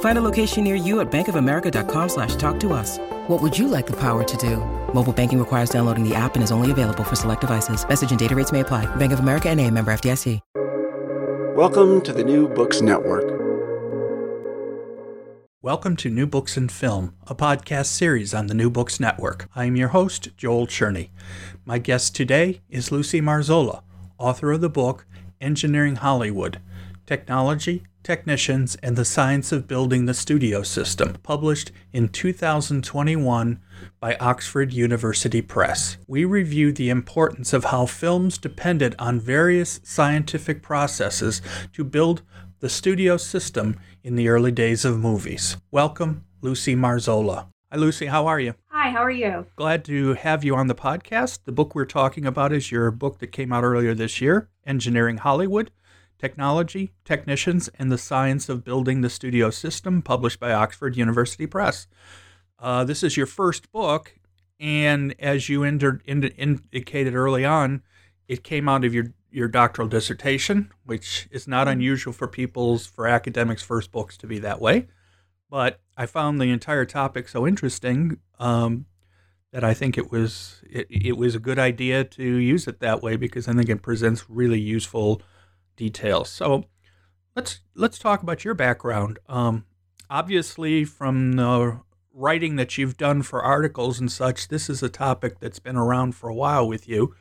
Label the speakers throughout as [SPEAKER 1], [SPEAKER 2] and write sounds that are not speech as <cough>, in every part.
[SPEAKER 1] Find a location near you at bankofamerica.com slash talk to us. What would you like the power to do? Mobile banking requires downloading the app and is only available for select devices. Message and data rates may apply. Bank of America and a member FDIC.
[SPEAKER 2] Welcome to the New Books Network.
[SPEAKER 3] Welcome to New Books and Film, a podcast series on the New Books Network. I am your host, Joel Cherney. My guest today is Luci Marzola, author of the book Engineering Hollywood Technology, Technicians, and the Science of Building the Studio System, published in 2021 by Oxford University Press. We review the importance of how films depended on various scientific processes to build the studio system in the early days of movies. Welcome, Luci Marzola. Hi, Luci. How are you?
[SPEAKER 4] Hi, how are you?
[SPEAKER 3] Glad to have you on the podcast. The book we're talking about is your book that came out earlier this year, Engineering Hollywood Technology, Technicians, and the Science of Building the Studio System, published by Oxford University Press. Uh, this is your first book, and as you entered, indicated early on, it came out of your your doctoral dissertation, which is not unusual for people's for academics' first books to be that way. But I found the entire topic so interesting um, that I think it was it, it was a good idea to use it that way because I think it presents really useful details. So let's let's talk about your background. Um, obviously, from the writing that you've done for articles and such, this is a topic that's been around for a while with you.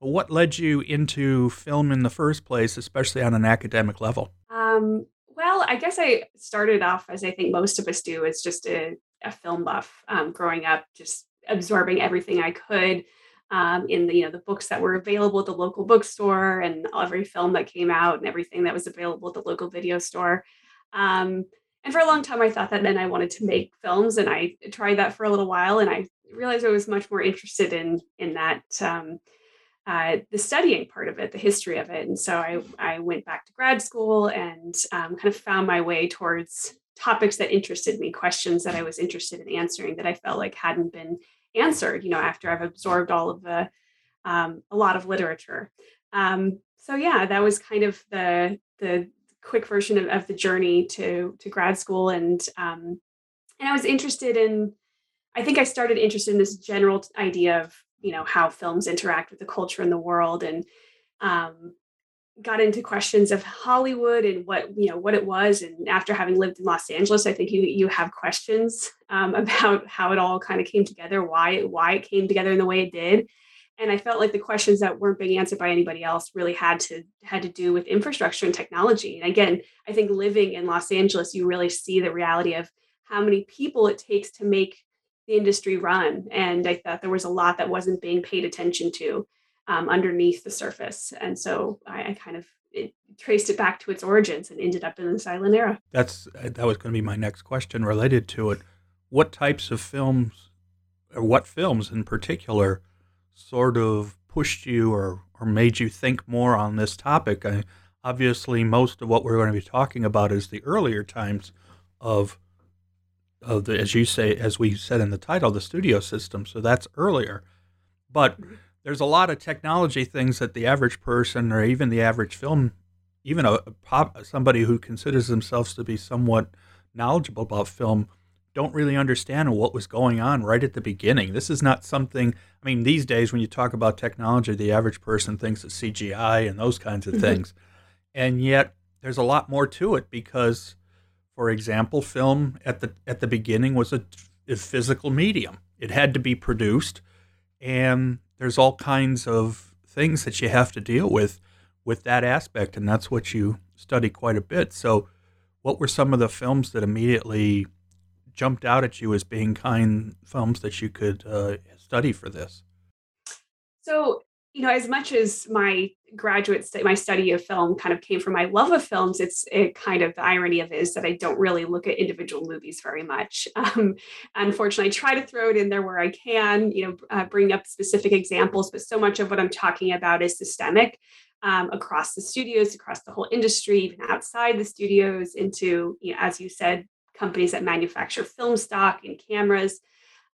[SPEAKER 3] But what led you into film in the first place, especially on an academic level?
[SPEAKER 4] Um, well, I guess I started off as I think most of us do, as just a, a film buff. Um, growing up, just absorbing everything I could um, in the you know the books that were available at the local bookstore, and every film that came out, and everything that was available at the local video store. Um, and for a long time, I thought that then I wanted to make films, and I tried that for a little while, and I realized I was much more interested in in that um, uh, the studying part of it, the history of it. And so I, I went back to grad school and um, kind of found my way towards topics that interested me, questions that I was interested in answering that I felt like hadn't been answered, you know, after I've absorbed all of the, um, a lot of literature. Um, so yeah, that was kind of the, the quick version of, of the journey to, to grad school. And, um, and I was interested in, I think I started interested in this general idea of you know how films interact with the culture in the world and um, got into questions of hollywood and what you know what it was. And after having lived in los angeles i think you you have questions um, <laughs> about how it all kind of came together why why it came together in the way it did. And i felt like the questions that weren't being answered by anybody else really had to had to do with infrastructure and technology. And again i think living in los angeles you really see the reality of how many people it takes to make the industry run. And I thought there was a lot that wasn't being paid attention to um, underneath the surface. And so I, I kind of it, traced it back to its origins and ended up in the silent era.
[SPEAKER 3] That's that was going to be my next question related to it. What types of films, or what films in particular, sort of pushed you or or made you think more on this topic? I, obviously, most of what we're going to be talking about is the earlier times of of the, as you say, as we said in the title, the studio system. So that's earlier. But there's a lot of technology things that the average person or even the average film even a, pop, somebody who considers themselves to be somewhat knowledgeable about film don't really understand what was going on right at the beginning. This is not something, I mean, these days when you talk about technology, the average person thinks of CGI and those kinds of mm-hmm. things. And yet there's a lot more to it because, for example, film at the at the beginning was a, a physical medium. It had to be produced, and there's all kinds of things that you have to deal with with that aspect, and that's what you study quite a bit. So, what were some of the films that immediately jumped out at you as being kind films that you could uh, study for this?
[SPEAKER 4] So, you know, as much as my graduate study, my study of film kind of came from my love of films, it's it kind of the irony of it is that I don't really look at individual movies very much. <laughs> Um, unfortunately, I try to throw it in there where I can, you know, uh, bring up specific examples, but so much of what I'm talking about is systemic um, across the studios, across the whole industry, even outside the studios, into, you know, as you said, companies that manufacture film stock and cameras.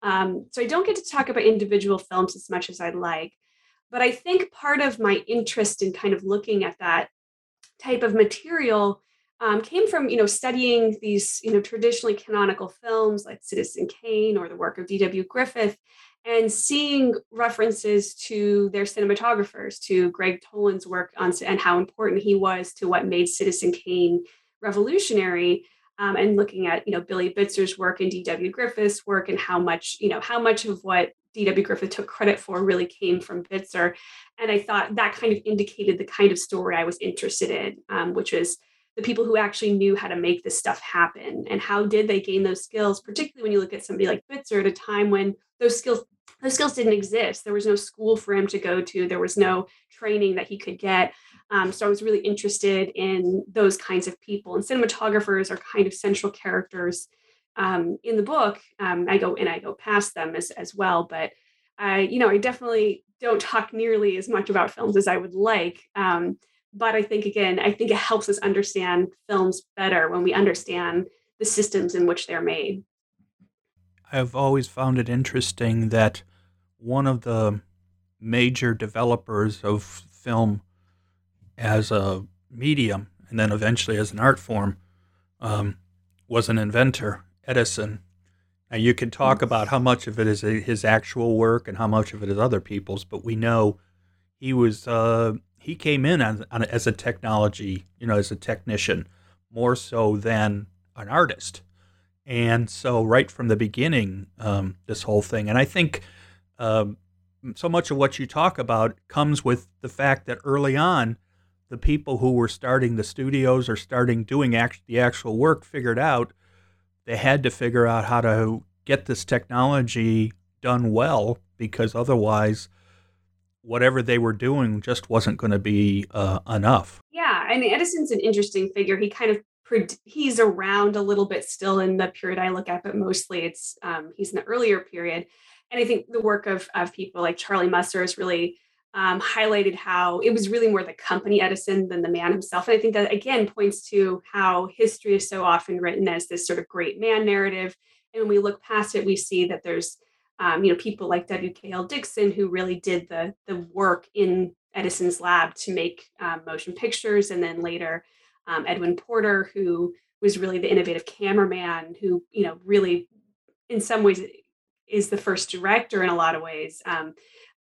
[SPEAKER 4] Um, so I don't get to talk about individual films as much as I'd like. But I think part of my interest in kind of looking at that type of material um, came from you know studying these you know traditionally canonical films like Citizen Kane or the work of D.W. Griffith, and seeing references to their cinematographers, to Gregg Toland's work on and how important he was to what made Citizen Kane revolutionary um, and looking at you know Billy Bitzer's work and D.W. Griffith's work and how much you know how much of what D.W. Griffith took credit for really came from Bitzer, and I thought that kind of indicated the kind of story I was interested in, um, which was the people who actually knew how to make this stuff happen and how did they gain those skills, particularly when you look at somebody like Bitzer at a time when those skills those skills didn't exist. There was no school for him to go to. There was no training that he could get. Um, so I was really interested in those kinds of people. And cinematographers are kind of central characters um, in the book. Um, I go and I go past them as as well, but I, you know, I definitely don't talk nearly as much about films as I would like. Um, but I think again, I think it helps us understand films better when we understand the systems in which they're made.
[SPEAKER 3] I've always found it interesting that one of the major developers of film as a medium and then eventually as an art form um, was an inventor, Edison. Now, you can talk about how much of it is his actual work and how much of it is other people's, but we know he was uh, he came in as, as a technology, you know, as a technician, more so than an artist. And so, right from the beginning, um, this whole thing, and I think um, so much of what you talk about comes with the fact that early on, the people who were starting the studios or starting doing act- the actual work figured out they had to figure out how to get this technology done well because otherwise whatever they were doing just wasn't going to be uh, enough.
[SPEAKER 4] Yeah and edison's an interesting figure. He kind of he's around a little bit still in the period i look at but mostly it's um, he's in the earlier period. And i think the work of, of people like charlie musser is really um, highlighted how it was really more the company Edison than the man himself. And I think that again points to how history is so often written as this sort of great man narrative. And when we look past it, we see that there's um, you know people like W.K.L. Dickson who really did the the work in Edison's lab to make um, motion pictures, and then later um, Edwin Porter, who was really the innovative cameraman, who you know really in some ways is the first director in a lot of ways.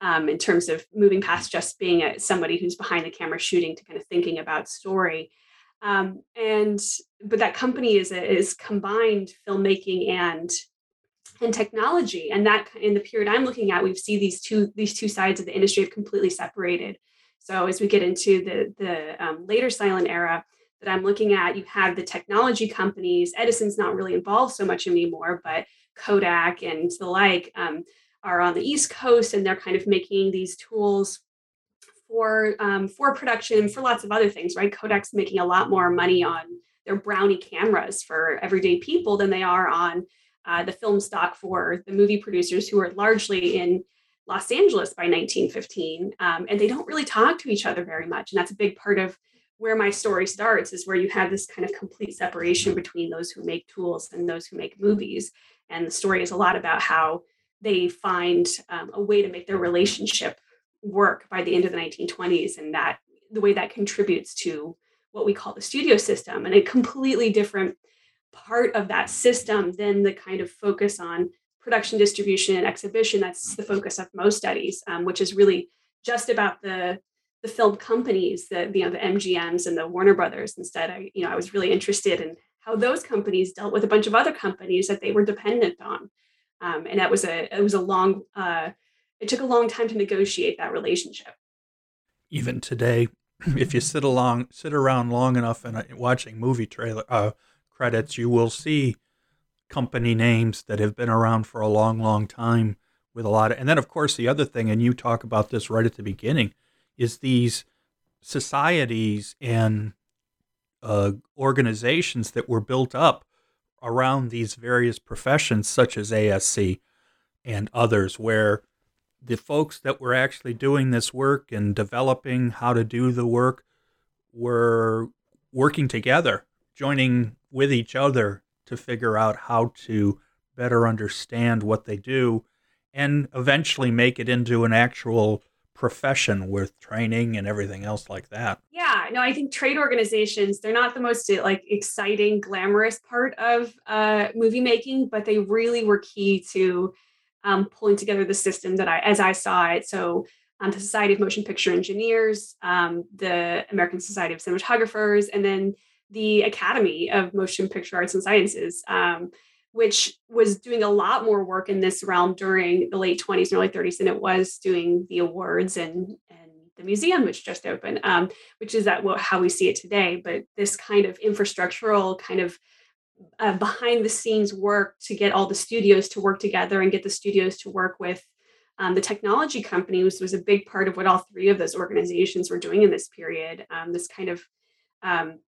[SPEAKER 4] Um, in terms of moving past just being a, somebody who's behind the camera shooting to kind of thinking about story. Um, and but that company is is combined filmmaking and and technology. And that in the period i'm looking at we see these two these two sides of the industry have completely separated. So as we get into the the um, later silent era that i'm looking at you have the technology companies. Edison's not really involved so much anymore but kodak and the like um, are on the East Coast and they're kind of making these tools for um, for production for lots of other things, right? Kodak's making a lot more money on their brownie cameras for everyday people than they are on uh, the film stock for the movie producers who are largely in Los Angeles by 1915, um, and they don't really talk to each other very much. And that's a big part of where my story starts is where you have this kind of complete separation between those who make tools and those who make movies. And the story is a lot about how they find um, a way to make their relationship work by the end of the 1920s and that the way that contributes to what we call the studio system and a completely different part of that system than the kind of focus on production distribution and exhibition. That's the focus of most studies um, which is really just about the the film companies the you know the mgms and the warner brothers instead. I you know i was really interested in how those companies dealt with a bunch of other companies that they were dependent on um, and that was a it was a long uh, it took a long time to negotiate that relationship.
[SPEAKER 3] Even today <clears throat> if you sit along sit around long enough and uh, watching movie trailer uh, credits you will see company names that have been around for a long long time with a lot of and then of course the other thing and you talk about this right at the beginning is these societies and uh, organizations that were built up around these various professions such as ASC and others where the folks that were actually doing this work and developing how to do the work were working together, joining with each other to figure out how to better understand what they do and eventually make it into an actual profession with training and everything else like that.
[SPEAKER 4] Yeah, no, I think trade organizations, they're not the most like exciting, glamorous part of uh, movie making, but they really were key to um, pulling together the system that I, as I saw it. So um, the Society of Motion Picture Engineers, um, the American Society of Cinematographers, and then the Academy of Motion Picture Arts and Sciences, um, which was doing a lot more work in this realm during the late 20s and early 30s than it was doing the awards and, and the museum, which just opened, um, which is that how we see it today. But this kind of infrastructural kind of uh, behind the scenes work to get all the studios to work together and get the studios to work with um, the technology companies was a big part of what all three of those organizations were doing in this period. Um, this kind of um,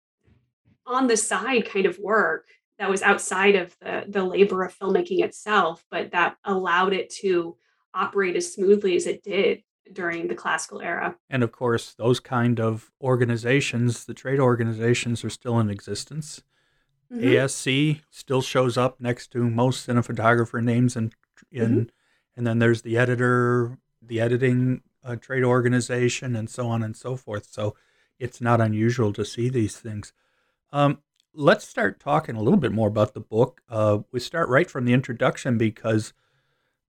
[SPEAKER 4] on the side kind of work that was outside of the, the labor of filmmaking itself, but that allowed it to operate as smoothly as it did during the classical era.
[SPEAKER 3] And of course, those kind of organizations, the trade organizations, are still in existence. Mm-hmm. ASC still shows up next to most cinematographer names, and in, mm-hmm. and then there's the editor, the editing uh, trade organization, and so on and so forth. So it's not unusual to see these things. Um, let's start talking a little bit more about the book. Uh, we start right from the introduction because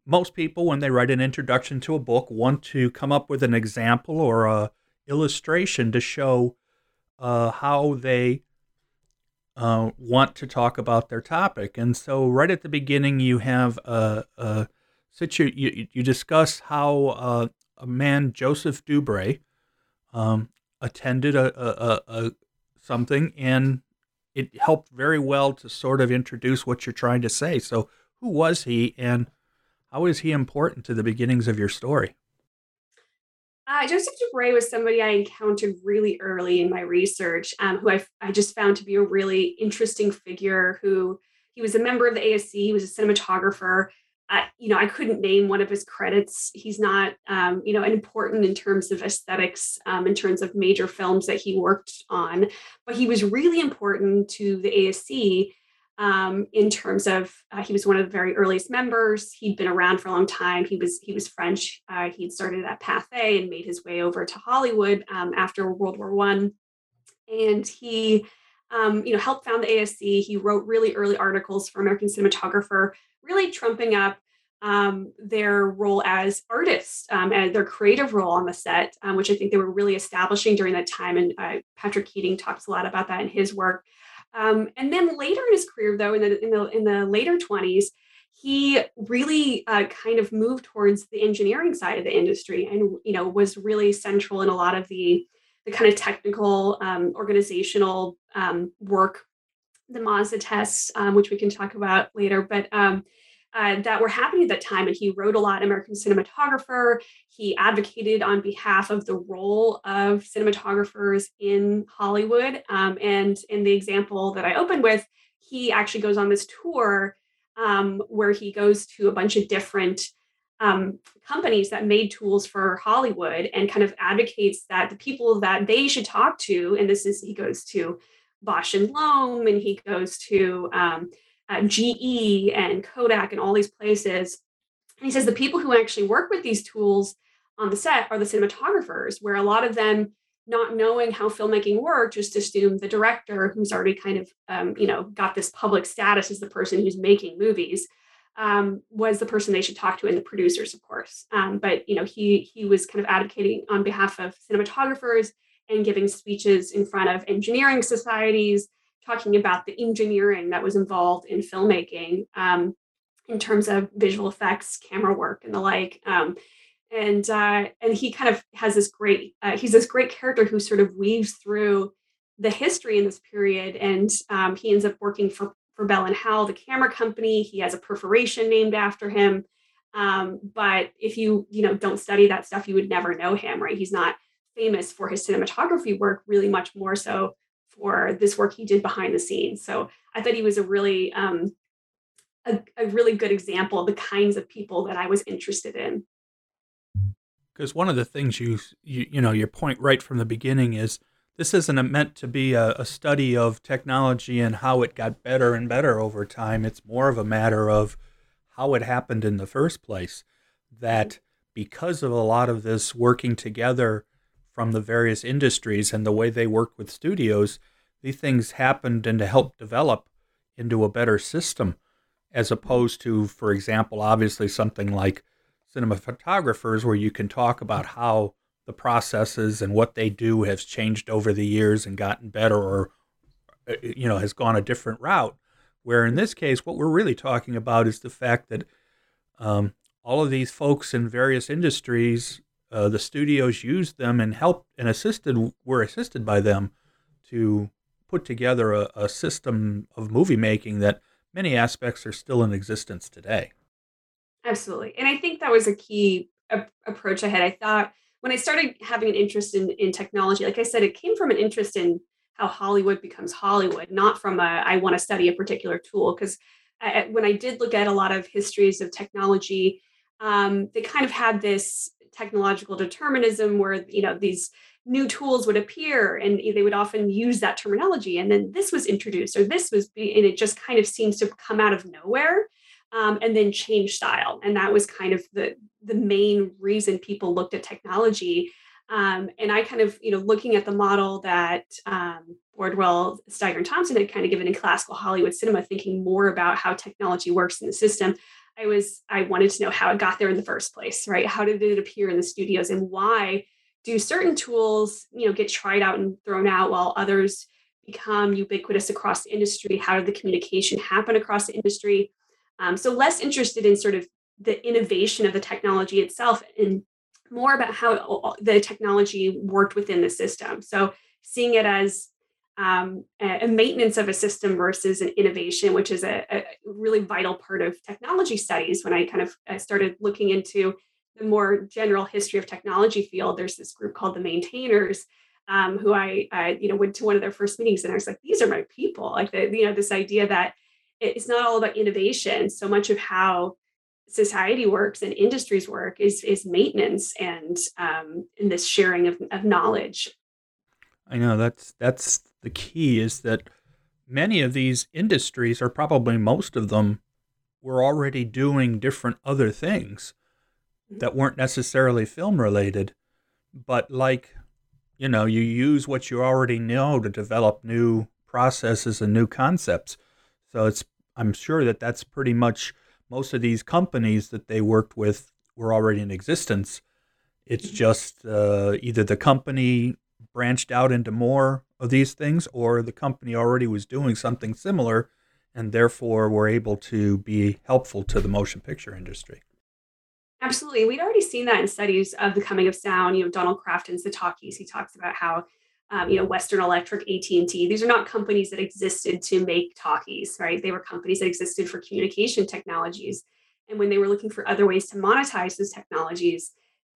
[SPEAKER 3] most people, when they write an introduction to a book, want to come up with an example or a illustration to show uh, how they uh, want to talk about their topic. And so, right at the beginning, you have a, a situ- you, you discuss how uh, a man, Joseph Dubray, um, attended a, a, a, something, and it helped very well to sort of introduce what you're trying to say. So, who was he, and how is he important to the beginnings of your story?
[SPEAKER 4] Uh, Joseph Dubray was somebody I encountered really early in my research, um, who I, I just found to be a really interesting figure. Who he was a member of the ASC, he was a cinematographer. Uh, you know, I couldn't name one of his credits. He's not, um, you know, important in terms of aesthetics, um, in terms of major films that he worked on, but he was really important to the ASC um, in terms of uh, he was one of the very earliest members. He'd been around for a long time. He was he was French. Uh, he'd started at Pathé and made his way over to Hollywood um, after World War One, and he um, you know helped found the ASC. He wrote really early articles for American Cinematographer, really trumping up um, their role as artists um, and their creative role on the set, um, which I think they were really establishing during that time. And uh, Patrick Keating talks a lot about that in his work. Um, and then later in his career, though, in the in the, in the later 20s, he really uh, kind of moved towards the engineering side of the industry, and you know was really central in a lot of the the kind of technical um, organizational um, work, the Mazda tests, um, which we can talk about later. But um, uh, that were happening at that time. And he wrote a lot, American cinematographer. He advocated on behalf of the role of cinematographers in Hollywood. Um, and in the example that I opened with, he actually goes on this tour um, where he goes to a bunch of different um, companies that made tools for Hollywood and kind of advocates that the people that they should talk to, and this is he goes to Bausch and Lomb and he goes to um, uh, GE and Kodak and all these places. And he says the people who actually work with these tools on the set are the cinematographers, where a lot of them not knowing how filmmaking worked, just assumed the director, who's already kind of, um, you know, got this public status as the person who's making movies, um, was the person they should talk to, and the producers, of course. Um, but you know, he he was kind of advocating on behalf of cinematographers and giving speeches in front of engineering societies, talking about the engineering that was involved in filmmaking um, in terms of visual effects, camera work, and the like. Um, and uh, and he kind of has this great uh, he's this great character who sort of weaves through the history in this period and um, he ends up working for for bell and howell the camera company he has a perforation named after him um, but if you you know don't study that stuff you would never know him right he's not famous for his cinematography work really much more so for this work he did behind the scenes so i thought he was a really um, a, a really good example of the kinds of people that i was interested in
[SPEAKER 3] because one of the things you, you you know your point right from the beginning is this isn't meant to be a, a, study of technology and how it got better and better over time. It's more of a matter of how it happened in the first place. That because of a lot of this working together from the various industries and the way they work with studios, these things happened and to help develop into a better system, as opposed to, for example, obviously something like cinematographers where you can talk about how the processes and what they do has changed over the years and gotten better or uh, you know has gone a different route. Where in this case what we're really talking about is the fact that um, all of these folks in various industries uh, the studios used them and helped and assisted were assisted by them to put together a, a system of movie making that many aspects are still in existence today
[SPEAKER 4] Absolutely. And I think that was a key a- approach I had. I thought when I started having an interest in, in technology, like I said, it came from an interest in how Hollywood becomes Hollywood, not from a I want to study a particular tool. Because when I did look at a lot of histories of technology, um, they kind of had this technological determinism where you know these new tools would appear and they would often use that terminology and then this was introduced or this was and it just kind of seems to come out of nowhere um, and then change style. And that was kind of the the main reason people looked at technology. Um, and I kind of, you know, looking at the model that um, Bordwell, Staiger, and Thompson had kind of given in classical Hollywood cinema, thinking more about how technology works in the system. I was, I wanted to know how it got there in the first place, right? How did it appear in the studios, and why do certain tools, you know, get tried out and thrown out while others become ubiquitous across the industry? How did the communication happen across the industry? Um, so less interested in sort of the innovation of the technology itself and more about how the technology worked within the system. So seeing it as um, a maintenance of a system versus an innovation, which is a, a, really vital part of technology studies. When I kind of I started looking into the more general history of technology field, there's this group called the maintainers, um, who I, I, you know, went to one of their first meetings, and I was like, these are my people. Like, the, you know, this idea that it's not all about innovation. So much of how society works and industries work is is maintenance and um, and this sharing of, of knowledge.
[SPEAKER 3] I know that's that's the key is that many of these industries, or probably most of them, were already doing different other things mm-hmm. that weren't necessarily film related, but like you know you use what you already know to develop new processes and new concepts so it's I'm sure that that's pretty much most of these companies that they worked with were already in existence. It's mm-hmm. just uh, either the company branched out into more of these things or the company already was doing something similar and therefore were able to be helpful to the motion picture industry.
[SPEAKER 4] Absolutely. We'd already seen that in studies of the coming of sound. You know, Donald Crafton's The Talkies, he talks about how um, you know, Western Electric, AT&T. These are not companies that existed to make talkies, right? They were companies that existed for communication technologies. And when they were looking for other ways to monetize those technologies,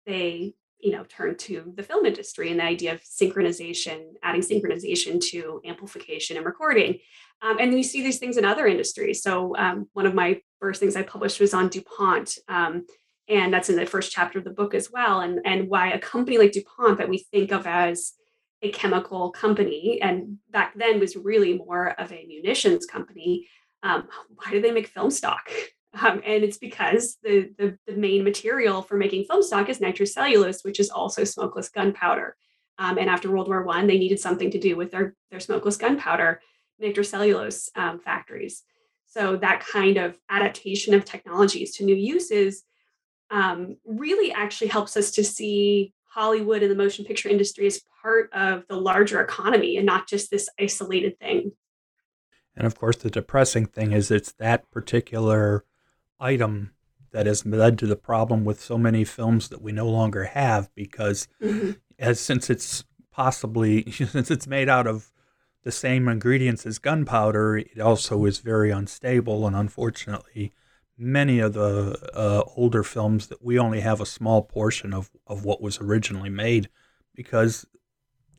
[SPEAKER 4] they, you know, turn to the film industry and the idea of synchronization, adding synchronization to amplification and recording. Um, and you see these things in other industries. So um, one of my first things I published was on DuPont. Um, and that's in the first chapter of the book as well. And, and why a company like DuPont that we think of as a chemical company, and back then was really more of a munitions company. Um, why do they make film stock? <laughs> Um, and it's because the, the, the main material for making film stock is nitrocellulose, which is also smokeless gunpowder. Um, and after World War One, they needed something to do with their their smokeless gunpowder nitrocellulose um, factories. So that kind of adaptation of technologies to new uses um, really actually helps us to see Hollywood and the motion picture industry as part of the larger economy and not just this isolated thing.
[SPEAKER 3] And of course, the depressing thing is it's that particular item that has led to the problem with so many films that we no longer have because mm-hmm. as since it's possibly <laughs> since it's made out of the same ingredients as gunpowder, it also is very unstable and unfortunately many of the uh, older films that we only have a small portion of, of what was originally made because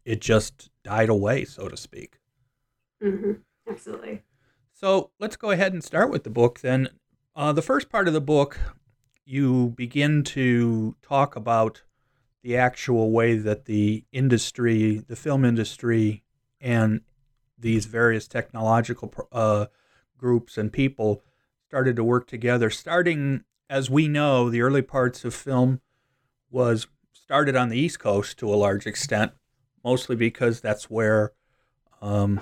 [SPEAKER 3] it just died away, so to speak.
[SPEAKER 4] Mm-hmm. Absolutely.
[SPEAKER 3] So let's go ahead and start with the book then. Uh, the first part of the book, you begin to talk about the actual way that the industry, the film industry, and these various technological uh, groups and people started to work together. Starting, as we know, the early parts of film was started on the East Coast to a large extent, mostly because that's where um,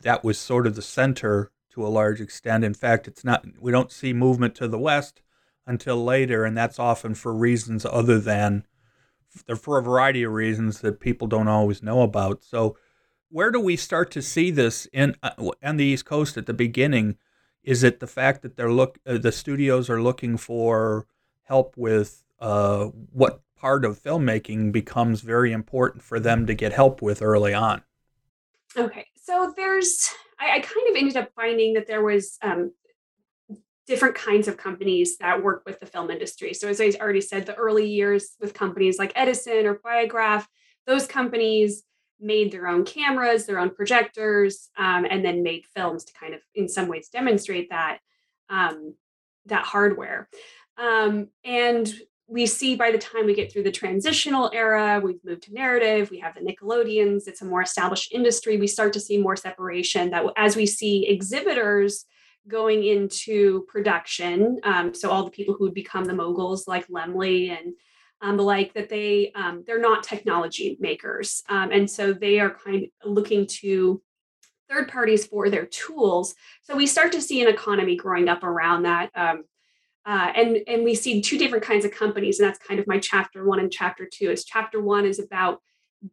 [SPEAKER 3] that was sort of the center to a large extent. In fact, it's not. We don't see movement to the West until later, and that's often for reasons other than for a variety of reasons that people don't always know about. So, where do we start to see this in uh, on the East Coast at the beginning? Is it the fact that they're look uh, the studios are looking for help with uh, what part of filmmaking becomes very important for them to get help with early on?
[SPEAKER 4] Okay, so there's I, I kind of ended up finding that there was um, different kinds of companies that work with the film industry. So as I already said, the early years with companies like Edison or Biograph, those companies made their own cameras, their own projectors, um, and then made films to kind of, in some ways, demonstrate that um, that hardware. Um, and we see by the time we get through the transitional era, we've moved to narrative, we have the Nickelodeons, it's a more established industry. We start to see more separation that as we see exhibitors going into production, um, so all the people who would become the moguls like Laemmle and um, the like, that they um, they're not technology makers, um, and so they are kind of looking to third parties for their tools. So we start to see an economy growing up around that. Um, uh, and and we see two different kinds of companies and that's kind of my chapter one and chapter two is chapter one is about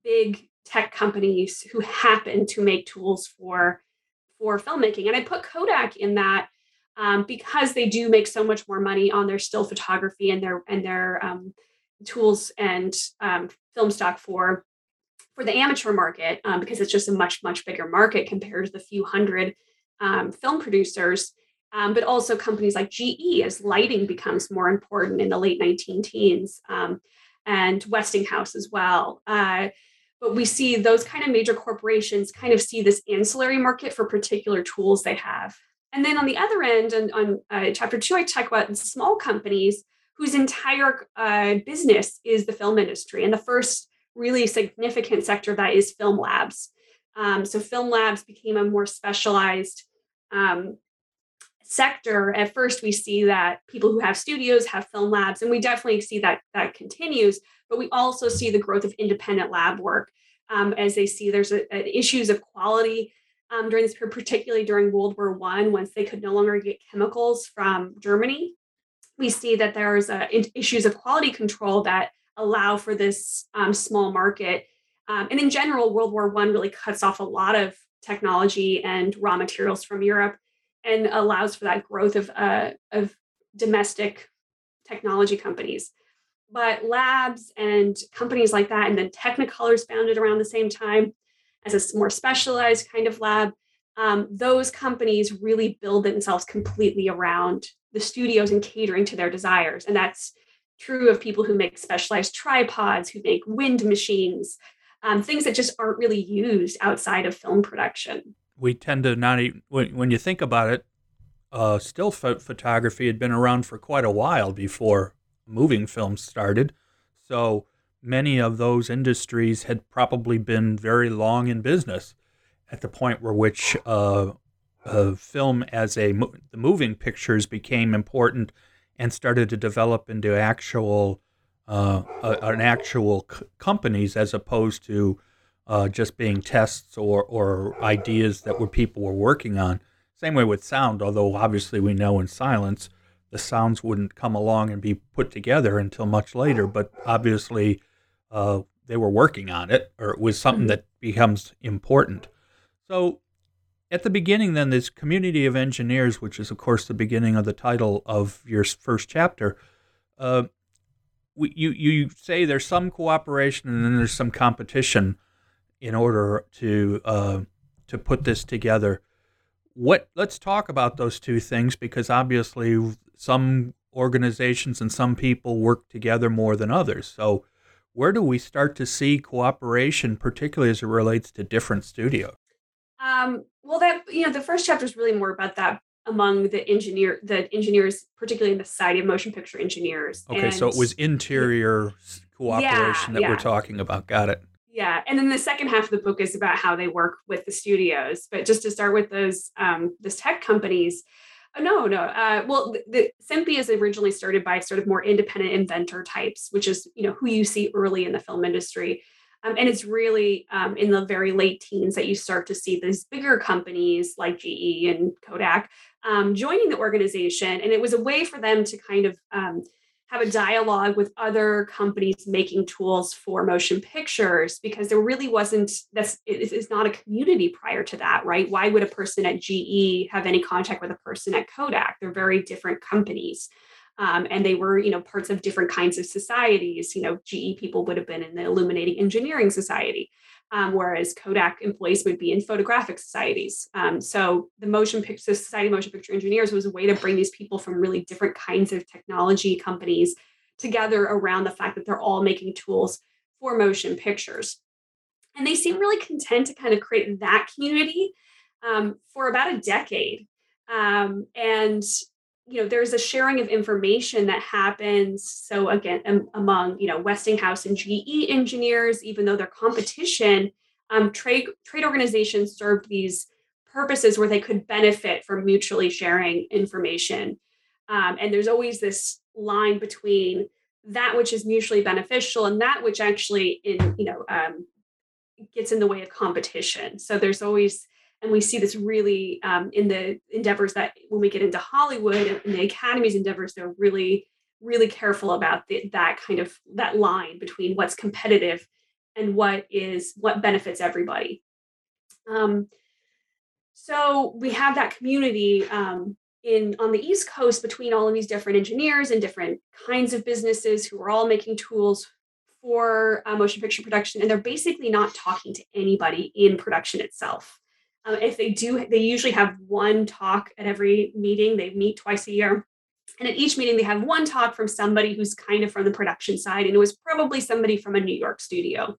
[SPEAKER 4] big tech companies who happen to make tools for for filmmaking. And i put kodak in that um, because they do make so much more money on their still photography and their and their um, tools and um, film stock for for the amateur market um, because it's just a much much bigger market compared to the few hundred um, film producers um, but also companies like GE as lighting becomes more important in the late 19 teens um, and Westinghouse as well. Uh, but we see those kind of major corporations kind of see this ancillary market for particular tools they have. And then on the other end, and on uh, chapter two, I talk about small companies whose entire uh, business is the film industry. And the first really significant sector of that is film labs. Um, so film labs became a more specialized um, sector at first we see that people who have studios have film labs and we definitely see that that continues but we also see the growth of independent lab work um, as they see there's a, a issues of quality um, during this period particularly during world war one once they could no longer get chemicals from germany. We see that there's uh, issues of quality control that allow for this um, small market. Um, and in general world war one really cuts off a lot of technology and raw materials from europe and allows for that growth of, uh, of domestic technology companies. But labs and companies like that, and then Technicolor's founded around the same time as a more specialized kind of lab. Um, those companies really build themselves completely around the studios and catering to their desires. And that's true of people who make specialized tripods, who make wind machines, um, things that just aren't really used outside of film production
[SPEAKER 3] we tend to not even, when, when you think about it, uh, still ph- photography had been around for quite a while before moving films started. So many of those industries had probably been very long in business at the point where which uh, film as a the moving pictures became important and started to develop into actual uh, an actual c- companies as opposed to uh, just being tests or, or ideas that were people were working on. Same way with sound, although obviously we know in silence the sounds wouldn't come along and be put together until much later. But obviously uh, they were working on it, or it was something mm-hmm. that becomes important. So at the beginning, then, this community of engineers, which is, of course, the beginning of the title of your first chapter, uh, we, you, you say there's some cooperation and then there's some competition in order to uh, to put this together. What? Let's talk about those two things because obviously some organizations and some people work together more than others. So, where do we start to see cooperation, particularly as it relates to different studios?
[SPEAKER 4] Um, well, that you know, the first chapter is really more about that among the engineer, the engineers, particularly in the Society of Motion Picture Engineers.
[SPEAKER 3] Okay, and, so it was interior cooperation that yeah. we're talking about. Got it.
[SPEAKER 4] Yeah, and then the second half of the book is about how they work with the studios. But just to start with those um, tech companies, uh, no, no. Uh, well, the, the is originally started by sort of more independent inventor types, which is you know who you see early in the film industry. Um, and it's really um, in the very late teens that you start to see these bigger companies like GE and Kodak um, joining the organization. And it was a way for them to kind of um, have a dialogue with other companies making tools for motion pictures because there really wasn't this is not a community prior to that right? Why would a person at ge have any contact with a person at kodak? They're very different companies. Um, and they were you know parts of different kinds of societies. You know ge people would have been in the illuminating engineering society um, whereas kodak employees would be in photographic societies. Um, so the motion picture society motion picture engineers was a way to bring these people from really different kinds of technology companies together around the fact that they're all making tools for motion pictures. And they seem really content to kind of create that community um, for about a decade. Um, and you know there's a sharing of information that happens so again um, among you know westinghouse and ge engineers even though they're competition um, trade trade organizations served these purposes where they could benefit from mutually sharing information. Um, and there's always this line between that which is mutually beneficial and that which actually in you know um, gets in the way of competition. So there's always and we see this really um, in the endeavors that when we get into Hollywood and the Academy's endeavors, they're really, really careful about the, that kind of that line between what's competitive and what is what benefits everybody. Um, so we have that community um, in on the East Coast between all of these different engineers and different kinds of businesses who are all making tools for uh, motion picture production, and they're basically not talking to anybody in production itself. Um, if they do, they usually have one talk at every meeting. They meet twice a year. And at each meeting, they have one talk from somebody who's kind of from the production side. And it was probably somebody from a New York studio,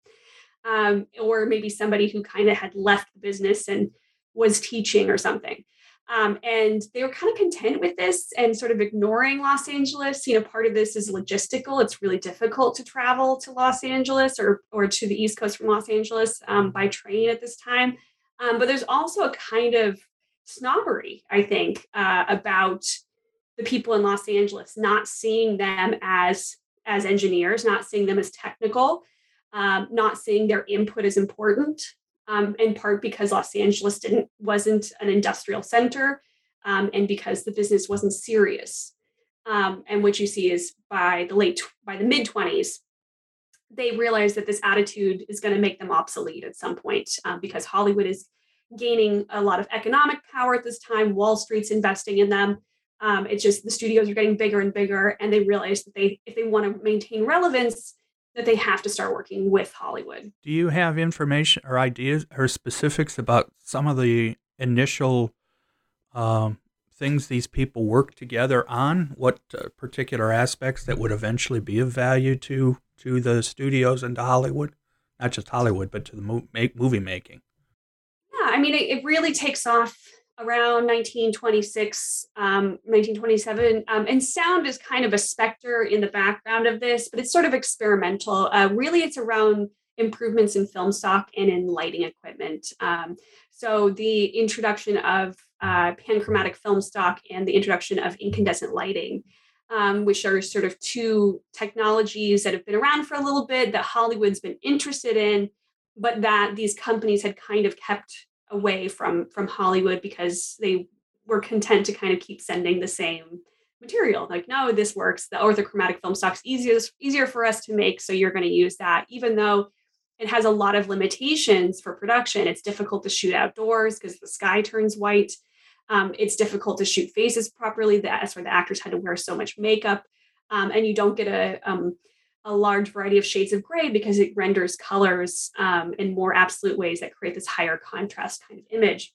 [SPEAKER 4] um, or maybe somebody who kind of had left the business and was teaching or something. Um, and they were kind of content with this and sort of ignoring Los Angeles. You know, part of this is logistical. It's really difficult to travel to Los Angeles or, or to the East Coast from Los Angeles um, by train at this time. Um, but there's also a kind of snobbery, I think, uh, about the people in Los Angeles, not seeing them as as engineers, not seeing them as technical, um, not seeing their input as important. Um, in part because Los Angeles didn't wasn't an industrial center, um, and because the business wasn't serious. Um, and what you see is by the late by the mid 20s, they realize that this attitude is going to make them obsolete at some point um, because Hollywood is gaining a lot of economic power at this time. Wall Street's investing in them. Um, it's just the studios are getting bigger and bigger, and they realize that they, if they want to maintain relevance, that they have to start working with Hollywood.
[SPEAKER 3] Do you have information or ideas or specifics about some of the initial um, things these people work together on? What uh, particular aspects that would eventually be of value to to the studios and to Hollywood, not just Hollywood, but to the mo- make, movie making?
[SPEAKER 4] Yeah, I mean, it, it really takes off around 1926, um, 1927. Um, and sound is kind of a specter in the background of this, but it's sort of experimental. Uh, really, it's around improvements in film stock and in lighting equipment. Um, so the introduction of uh, panchromatic film stock and the introduction of incandescent lighting um, which are sort of two technologies that have been around for a little bit that Hollywood's been interested in, but that these companies had kind of kept away from from Hollywood because they were content to kind of keep sending the same material. Like, no, this works. The orthochromatic film stock's easier easier for us to make, so you're going to use that, even though it has a lot of limitations for production. It's difficult to shoot outdoors because the sky turns white. Um, it's difficult to shoot faces properly. That's why the actors had to wear so much makeup. Um, and you don't get a, um, a large variety of shades of gray because it renders colors um, in more absolute ways that create this higher contrast kind of image.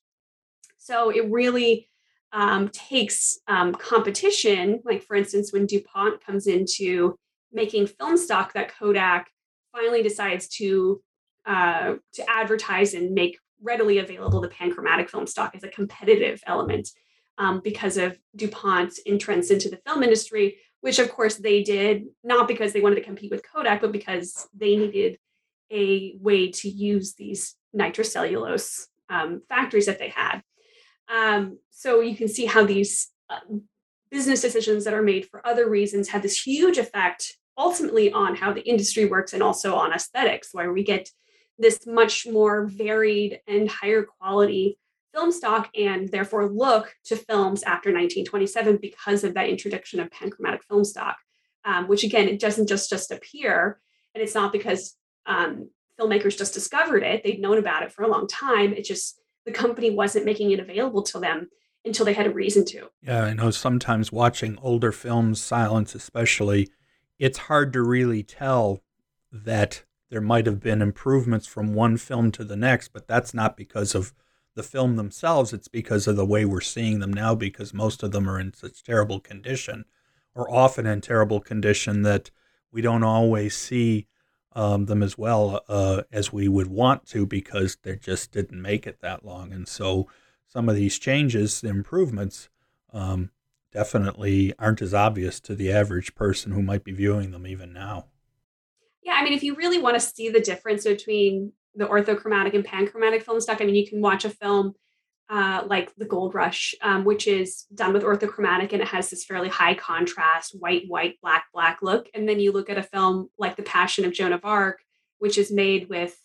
[SPEAKER 4] So it really um, takes um, competition, like for instance, when DuPont comes into making film stock that Kodak finally decides to uh, to advertise and make readily available the panchromatic film stock as a competitive element um, because of DuPont's entrance into the film industry, which of course they did not because they wanted to compete with Kodak, but because they needed a way to use these nitrocellulose um, factories that they had. Um, so you can see how these uh, business decisions that are made for other reasons have this huge effect ultimately on how the industry works and also on aesthetics, where we get this much more varied and higher quality film stock and therefore look to films after 1927 because of that introduction of panchromatic film stock, um, which again, it doesn't just just appear, and it's not because um, filmmakers just discovered it; they'd known about it for a long time. It just the company wasn't making it available to them until they had a reason to.
[SPEAKER 3] Yeah, I know sometimes watching older films, silence especially, it's hard to really tell that there might have been improvements from one film to the next, but that's not because of the film themselves. It's because of the way we're seeing them now, because most of them are in such terrible condition, or often in terrible condition that we don't always see um, them as well uh, as we would want to because they just didn't make it that long. And so some of these changes, the improvements, um, definitely aren't as obvious to the average person who might be viewing them even now.
[SPEAKER 4] Yeah, I mean, if you really want to see the difference between the orthochromatic and panchromatic film stock, I mean, you can watch a film uh, like The Gold Rush, um, which is done with orthochromatic and it has this fairly high contrast, white, white, black, black look. And then you look at a film like The Passion of Joan of Arc, which is made with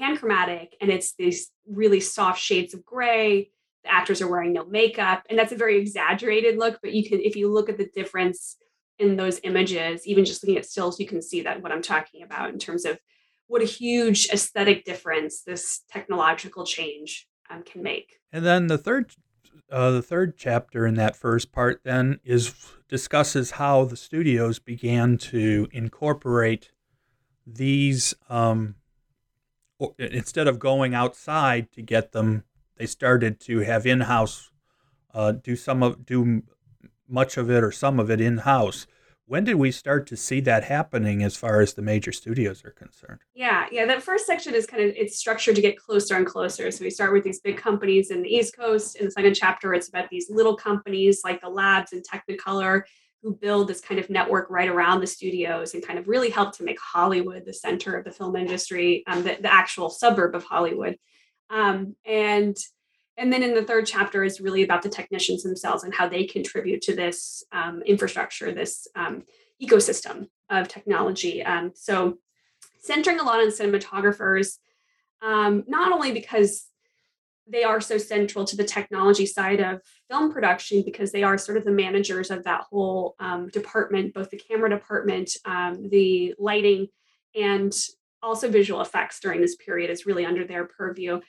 [SPEAKER 4] panchromatic and it's these really soft shades of gray. The actors are wearing no makeup, and that's a very exaggerated look. But you can, if you look at the difference in those images, even just looking at stills, you can see that what I'm talking about in terms of what a huge aesthetic difference this technological change um, can make.
[SPEAKER 3] And then the third, uh, the third chapter in that first part then is discusses how the studios began to incorporate these um, instead of going outside to get them. They started to have in-house uh, do some of do much of it or some of it in house. When did we start to see that happening as far as the major studios are concerned?
[SPEAKER 4] Yeah, yeah. That first section is kind of it's structured to get closer and closer. So we start with these big companies in the East Coast. In the second chapter, it's about these little companies like the labs and Technicolor who build this kind of network right around the studios and kind of really help to make Hollywood the center of the film industry, um, the, the actual suburb of Hollywood. Um, and and then in the third chapter is really about the technicians themselves and how they contribute to this um, infrastructure, this um, ecosystem of technology. Um, so centering a lot on cinematographers, um, not only because they are so central to the technology side of film production because they are sort of the managers of that whole um, department, both the camera department, um, the lighting, and also visual effects during this period is really under their purview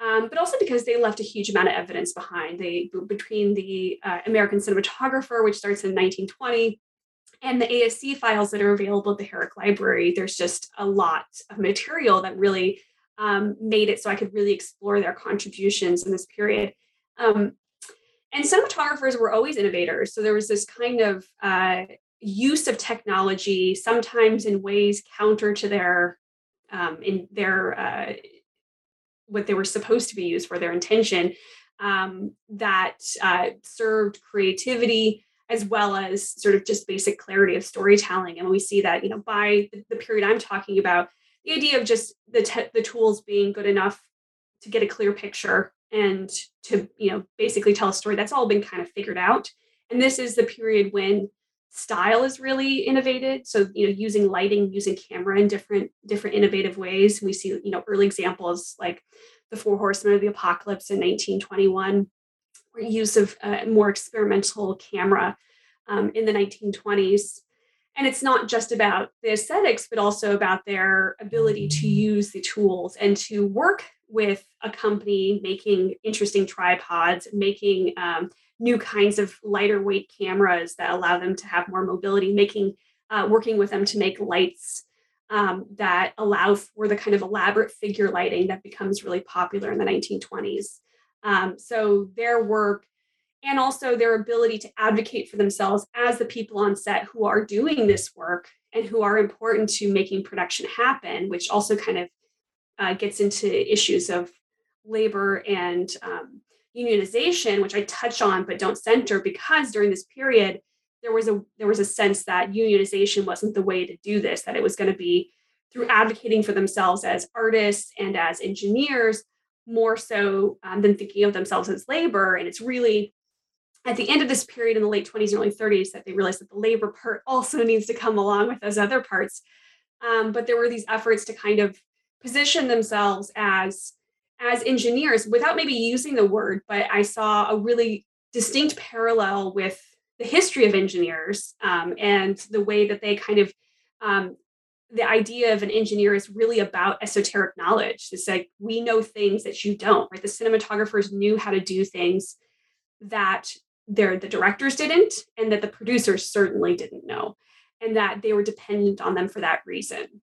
[SPEAKER 4] um, but also because they left a huge amount of evidence behind. They between the uh, American cinematographer, which starts in 1920, and the ASC files that are available at the Herrick Library, there's just a lot of material that really um, made it so I could really explore their contributions in this period. Um, and cinematographers were always innovators, so there was this kind of uh, use of technology, sometimes in ways counter to their um, in their uh, what they were supposed to be used for their intention um, that uh, served creativity as well as sort of just basic clarity of storytelling. And we see that you know by the, period i'm talking about the idea of just the, te- the tools being good enough to get a clear picture and to you know basically tell a story that's all been kind of figured out. And this is the period when style is really innovated. So, you know, using lighting, using camera in different different innovative ways. We see, you know, early examples like the Four Horsemen of the Apocalypse in 1921, or use of uh, more experimental camera um, in the 1920s. And it's not just about the aesthetics, but also about their ability to use the tools and to work with a company making interesting tripods, making um, new kinds of lighter weight cameras that allow them to have more mobility, making uh, working with them to make lights um, that allow for the kind of elaborate figure lighting that becomes really popular in the 1920s. Um, so their work and also their ability to advocate for themselves as the people on set who are doing this work and who are important to making production happen, which also kind of uh, gets into issues of labor and um, unionization, which I touch on but don't center because during this period there was a there was a sense that unionization wasn't the way to do this, that it was going to be through advocating for themselves as artists and as engineers more so um, than thinking of themselves as labor. And it's really at the end of this period in the late 20s and early 30s that they realized that the labor part also needs to come along with those other parts. Um, but there were these efforts to kind of position themselves as as engineers without maybe using the word, but I saw a really distinct parallel with the history of engineers um, and the way that they kind of um, the idea of an engineer is really about esoteric knowledge. It's like we know things that you don't, right? The cinematographers knew how to do things that their the directors didn't, and that the producers certainly didn't know, and that they were dependent on them for that reason.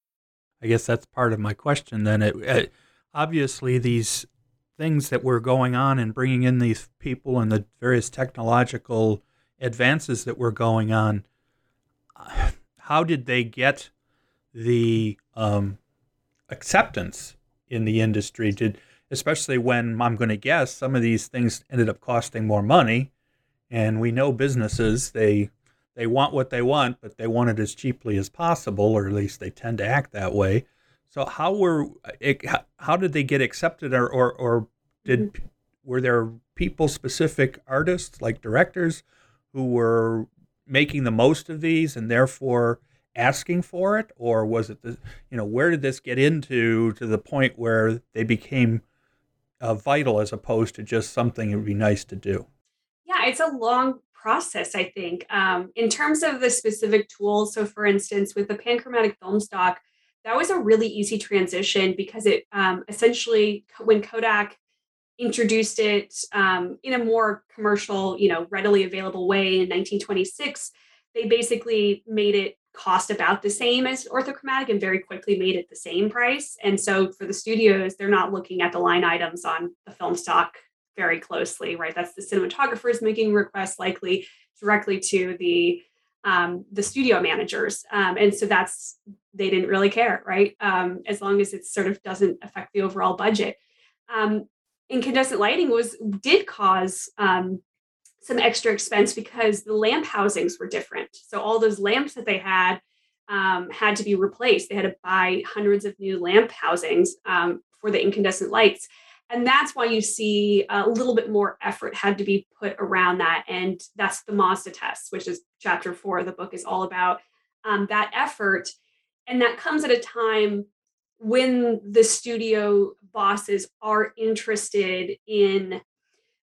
[SPEAKER 3] I guess that's part of my question. Then, it, it, obviously, these things that were going on and bringing in these people and the various technological advances that were going on, <sighs> how did they get the um, acceptance in the industry? Did especially when I'm going to guess some of these things ended up costing more money, and we know businesses they they want what they want, but they want it as cheaply as possible, or at least they tend to act that way. So how were it, how did they get accepted, or or, or did mm-hmm. were there people specific artists like directors who were making the most of these and therefore asking for it, or was it the you know where did this get into to the point where they became uh, vital as opposed to just something it would be nice to do?
[SPEAKER 4] Yeah, it's a long process, I think. Um, in terms of the specific tools, so for instance, with the panchromatic film stock, that was a really easy transition because it um, essentially, when Kodak introduced it um, in a more commercial, you know, readily available way in 1926, they basically made it cost about the same as orthochromatic and very quickly made it the same price. And so for the studios, they're not looking at the line items on the film stock very closely, right? That's the cinematographers making requests likely directly to the um, the studio managers, um, and so that's they didn't really care, right? Um, as long as it sort of doesn't affect the overall budget. Um, incandescent lighting was did cause um, some extra expense because the lamp housings were different. So all those lamps that they had um, had to be replaced. They had to buy hundreds of new lamp housings for the incandescent lights. And that's why you see a little bit more effort had to be put around that. And that's the Mazda test, which is chapter four of the book is all about um, that effort. And that comes at a time when the studio bosses are interested in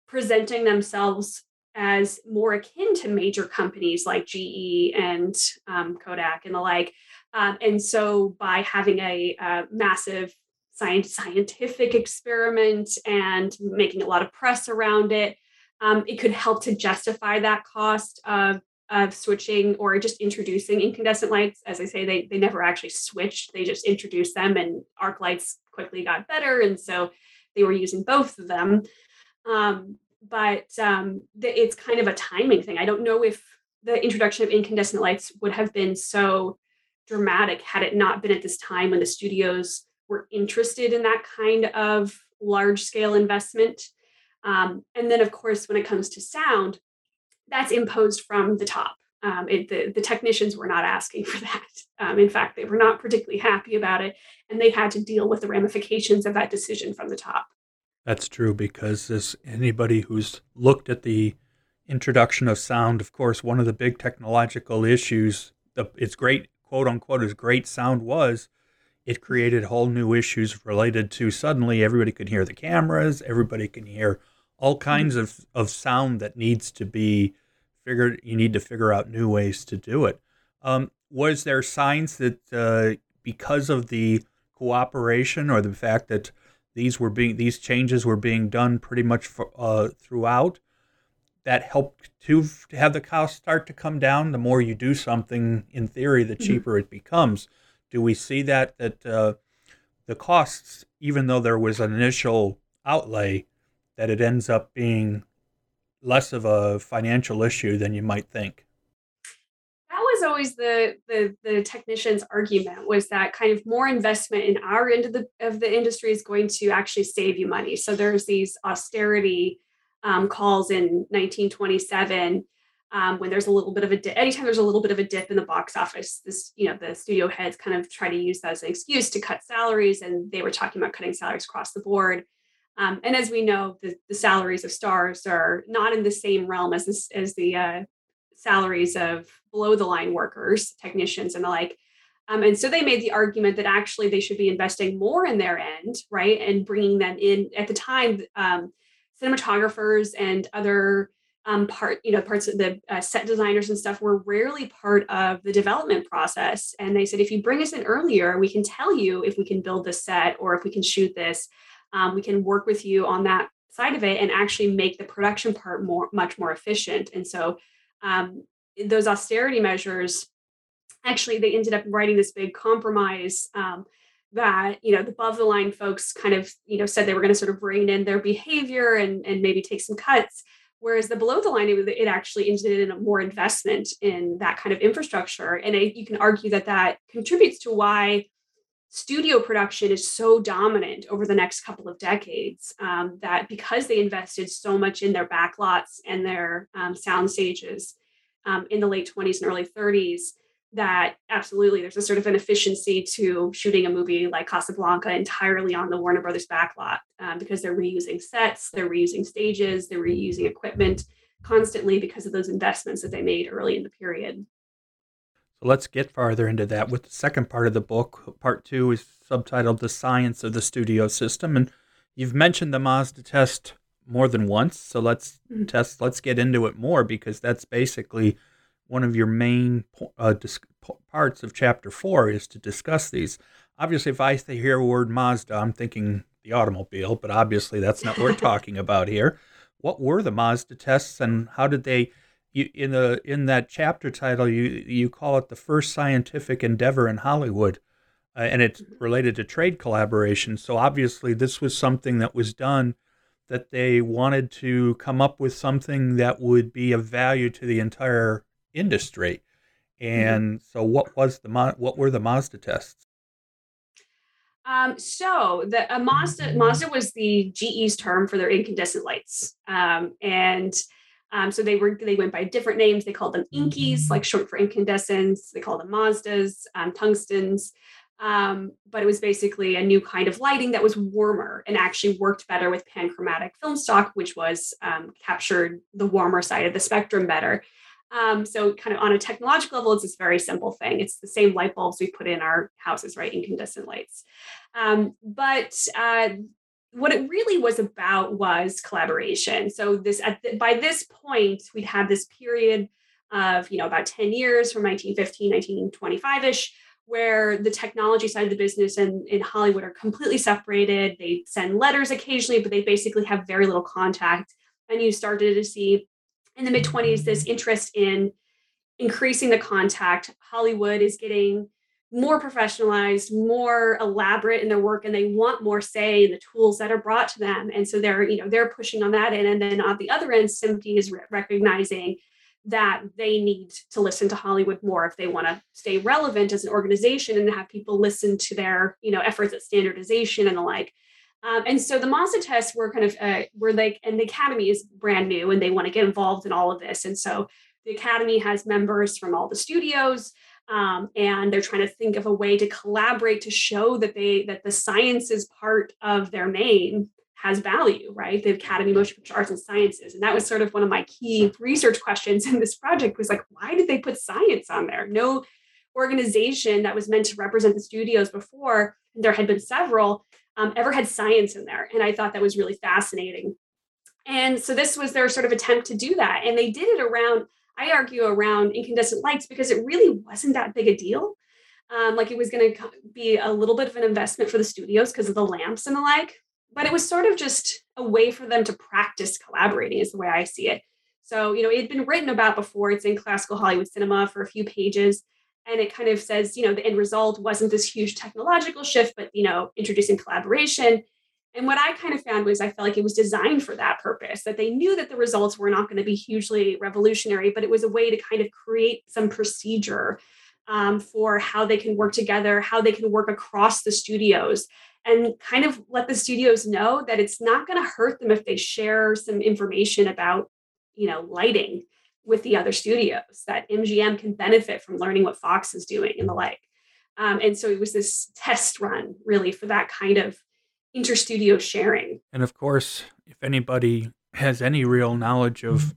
[SPEAKER 4] presenting themselves as more akin to major companies like GE and um, Kodak and the like. Um, and so by having a, a massive science, scientific experiment and making a lot of press around it, um, it could help to justify that cost of, of switching or just introducing incandescent lights. As I say, they, they never actually switched, they just introduced them, and arc lights quickly got better. And so they were using both of them. Um, but um, the, it's kind of a timing thing. I don't know if the introduction of incandescent lights would have been so dramatic had it not been at this time when the studios were interested in that kind of large scale investment. Um, and then, of course, when it comes to sound, that's imposed from the top. Um, it, the, the technicians were not asking <laughs> for that. Um, in fact, they were not particularly happy about it, and they had to deal with the ramifications of that decision from the top.
[SPEAKER 3] That's true because as anybody who's looked at the introduction of sound, of course, one of the big technological issues, the, it's great, quote unquote, as great sound was, it created whole new issues related to suddenly everybody could hear the cameras, everybody can hear all kinds of, of sound that needs to be figured. You need to figure out new ways to do it. Um, was there signs that uh, because of the cooperation or the fact that these were being these changes were being done pretty much for, uh, throughout. That helped to, to have the cost start to come down. The more you do something, in theory, the mm-hmm. cheaper it becomes. Do we see that that uh, the costs, even though there was an initial outlay, that it ends up being less of a financial issue than you might think?
[SPEAKER 4] That was always the, the the technician's argument was that kind of more investment in our end of the of the industry is going to actually save you money. So there's these austerity um, calls in 1927 um, when there's a little bit of a dip, anytime there's a little bit of a dip in the box office, this you know the studio heads kind of try to use that as an excuse to cut salaries, and they were talking about cutting salaries across the board. Um, and as we know, the, the, salaries of stars are not in the same realm as this, as the uh, salaries of below the line workers, technicians, and the like. Um, and so they made the argument that actually they should be investing more in their end, right, and bringing them in. At the time, um, cinematographers and other um, part, you know, parts of the uh, set designers and stuff were rarely part of the development process. And they said, if you bring us in earlier, we can tell you if we can build this set or if we can shoot this. Um, we can work with you on that side of it and actually make the production part more, much more efficient. And so um, those austerity measures actually they ended up writing this big compromise um, that you know the above the line folks kind of you know said they were going to sort of rein in their behavior and and maybe take some cuts whereas the below the line it, it actually ended in more investment in that kind of infrastructure. And it, you can argue that that contributes to why studio production is so dominant over the next couple of decades um, that because they invested so much in their backlots and their um, sound stages um, in the late 20s and early 30s that absolutely there's a sort of an efficiency to shooting a movie like Casablanca entirely on the Warner Brothers backlot um, because they're reusing sets, they're reusing stages, they're reusing equipment constantly because of those investments that they made early in the period.
[SPEAKER 3] So let's get farther into that with the second part of the book. Part two is subtitled The Science of the Studio System. And you've mentioned the Mazda test more than once. So let's mm-hmm. test, let's get into it more because that's basically one of your main uh, dis- parts of chapter four is to discuss these. Obviously, if I hear a word Mazda, I'm thinking the automobile, but obviously that's not what we're talking <laughs> about here. What were the Mazda tests and how did they you, in the in that chapter title you you call it the first scientific endeavor in Hollywood, uh, and it's related to trade collaboration. So obviously this was something that was done that they wanted to come up with something that would be of value to the entire industry. And mm-hmm. so, what was the what were the Mazda tests?
[SPEAKER 4] Um, so the uh, Mazda Mazda was the GE's term for their incandescent lights, um, and Um, so they were they went by different names. They called them Inkies, like short for incandescents. They called them Mazdas, um, tungstens. Um, but it was basically a new kind of lighting that was warmer and actually worked better with panchromatic film stock, which was um, captured the warmer side of the spectrum better. Um, so, kind of on a technological level, it's this very simple thing. It's the same light bulbs we put in our houses, right? Incandescent lights. Um, but uh, what it really was about was collaboration. So, this the, by this point, we'd had this period of you know about 10 years from 1915 1925 ish where the technology side of the business and in Hollywood are completely separated. They send letters occasionally, but they basically have very little contact. And you started to see in the mid 20s this interest in increasing the contact. Hollywood is getting more professionalized, more elaborate in their work, and they want more say in the tools that are brought to them. And so they're, you know, they're pushing on that end. And then on the other end, SMPTE is re- recognizing that they need to listen to Hollywood more if they want to stay relevant as an organization and have people listen to their you know efforts at standardization and the like. Um, and so the Mazda tests were kind of uh, were like, and the academy is brand new and they want to get involved in all of this. And so the academy has members from all the studios. Um, and they're trying to think of a way to collaborate to show that they that the science is part of their name has value, right? The Academy of Motion Picture Arts and Sciences. And that was sort of one of my key research questions in this project was like, why did they put science on there? No organization that was meant to represent the studios before, there had been several, um, ever had science in there. And I thought that was really fascinating. And so this was their sort of attempt to do that. And they did it around, I argue, around incandescent lights because it really wasn't that big a deal. Um, like it was going to be a little bit of an investment for the studios because of the lamps and the like but it was sort of just a way for them to practice collaborating is the way i see it so you know it had been written about before it's in classical hollywood cinema for a few pages and it kind of says you know the end result wasn't this huge technological shift but you know introducing collaboration. And what i kind of found was i felt like it was designed for that purpose that they knew that the results were not going to be hugely revolutionary but it was a way to kind of create some procedure um, for how they can work together how they can work across the studios and kind of let the studios know that it's not going to hurt them if they share some information about you know lighting with the other studios that mgm can benefit from learning what fox is doing and the like um, and so it was this test run really for that kind of interstudio sharing
[SPEAKER 3] and of course if anybody has any real knowledge of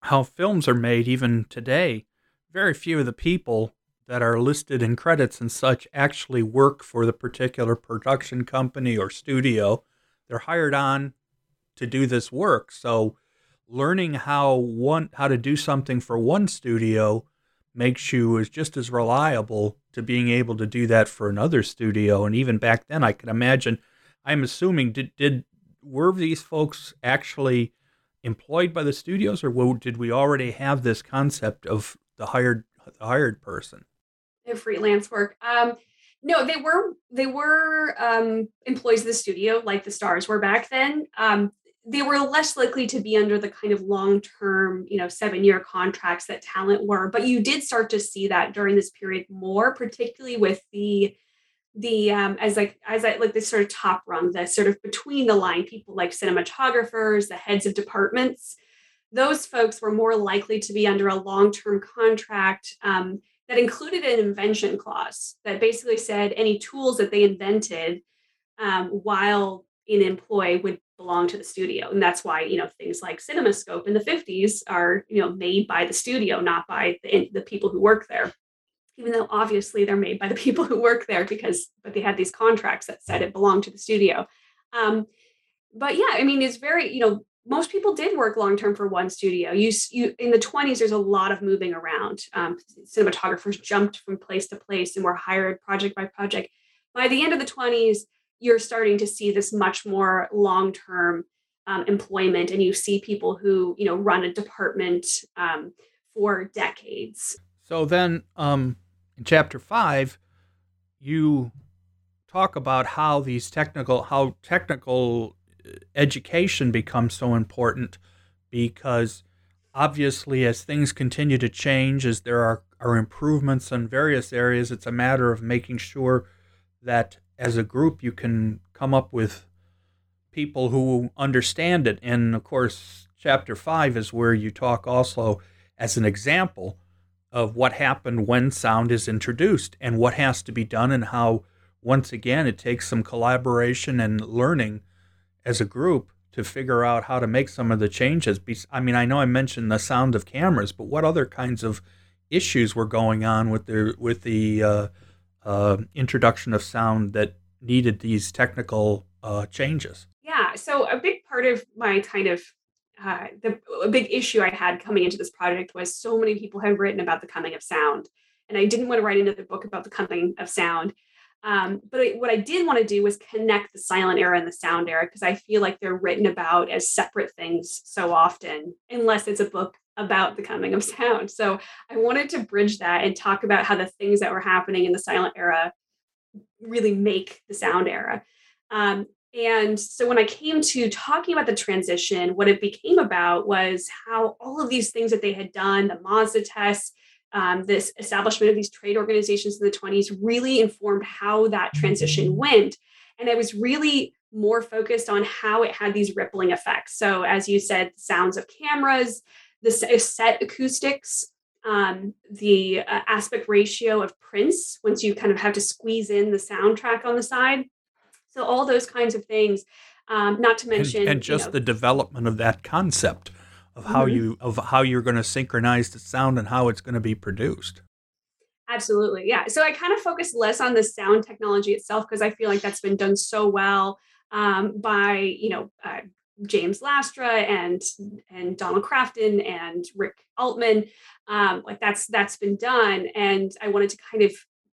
[SPEAKER 3] how films are made even today very few of the people that are listed in credits and such actually work for the particular production company or studio. They're hired on to do this work. So learning how one how to do something for one studio makes you as just as reliable to being able to do that for another studio. And even back then I can imagine I'm assuming did did were these folks actually employed by the studios or did we already have this concept of the hired the hired person?
[SPEAKER 4] freelance work. Um, no, they were they were um, employees of the studio, like the stars were back then. Um, they were less likely to be under the kind of long-term, you know, seven-year contracts that talent were. But you did start to see that during this period more, particularly with the the um, as like as I like this sort of top rung, the sort of between the line people like cinematographers, the heads of departments. Those folks were more likely to be under a long-term contract. Um, that included an invention clause that basically said any tools that they invented um, while in employ would belong to the studio and that's why you know things like cinemascope in the 50s are you know made by the studio not by the, the people who work there even though obviously they're made by the <laughs> people who work there because but they had these contracts that said it belonged to the studio um, but yeah i mean it's very you know most people did work long term for one studio. You, you in the 20s, there's a lot of moving around. Um, cinematographers jumped from place to place and were hired project by project. By the end of the 20s, you're starting to see this much more long term um, employment, and you see people who you know run a department um, for decades.
[SPEAKER 3] So then, um, in chapter five, you talk about how these technical how technical education becomes so important because obviously as things continue to change as there are, are improvements in various areas it's a matter of making sure that as a group you can come up with people who understand it and of course chapter five is where you talk also as an example of what happened when sound is introduced and what has to be done and how once again it takes some collaboration and learning as a group to figure out how to make some of the changes. I mean, I know I mentioned the sound of cameras, but what other kinds of issues were going on with the with the uh, uh, introduction of sound that needed these technical uh, changes?
[SPEAKER 4] Yeah, so a big part of my kind of uh, the a big issue I had coming into this project was so many people have written about the coming of sound, and I didn't want to write another book about the coming of sound. Um, but I, what I did want to do was connect the silent era and the sound era because I feel like they're written about as separate things so often, unless it's a book about the coming of sound. So I wanted to bridge that and talk about how the things that were happening in the silent era really make the sound era. Um, and so when I came to talking about the transition, what it became about was how all of these things that they had done, the Mazda tests, um, this establishment of these trade organizations in the 20s really informed how that transition went. And I was really more focused on how it had these rippling effects. So, as you said, sounds of cameras, the set acoustics, um, the uh, aspect ratio of prints, once you kind of have to squeeze in the soundtrack on the side. So all those kinds of things. Um, not to mention,
[SPEAKER 3] and, and just you know, the development of that concept of how mm-hmm. you of how you're going to synchronize the sound and how it's going to be produced.
[SPEAKER 4] Absolutely, yeah. So I kind of focus less on the sound technology itself because I feel like that's been done so well um, by you know uh, James Lastra and and Donald Crafton and Rick Altman. Um, like that's that's been done, and I wanted to kind of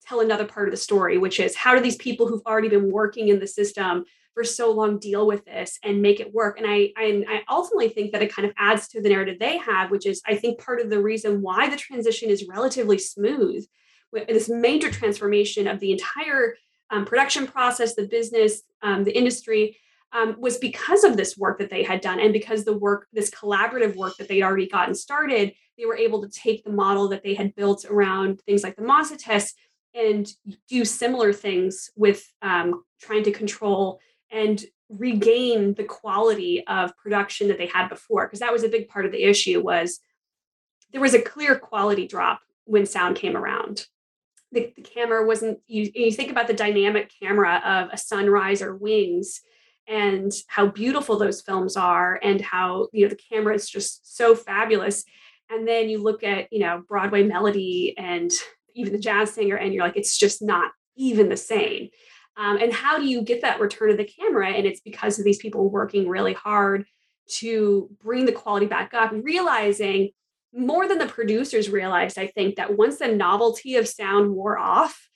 [SPEAKER 4] tell another part of the story, which is how do these people who've already been working in the system for so long deal with this and make it work? And I, I, ultimately think that it kind of adds to the narrative they have, which is I think part of the reason why the transition is relatively smooth, with this major transformation of the entire um, production process, the business, um, the industry. Um, was because of this work that they had done and because the work this collaborative work that they'd already gotten started they were able to take the model that they had built around things like the Mazda test and do similar things with um, trying to control and regain the quality of production that they had before. Because that was a big part of the issue was there was a clear quality drop when sound came around. The, the camera wasn't you, you think about the dynamic camera of a sunrise or wings and how beautiful those films are and how you know the camera is just so fabulous. And then you look at you know broadway melody and even the jazz singer and you're like it's just not even the same. Um, and how do you get that return of the camera? And it's because of these people working really hard to bring the quality back up realizing more than the producers realized i think that once the novelty of sound wore off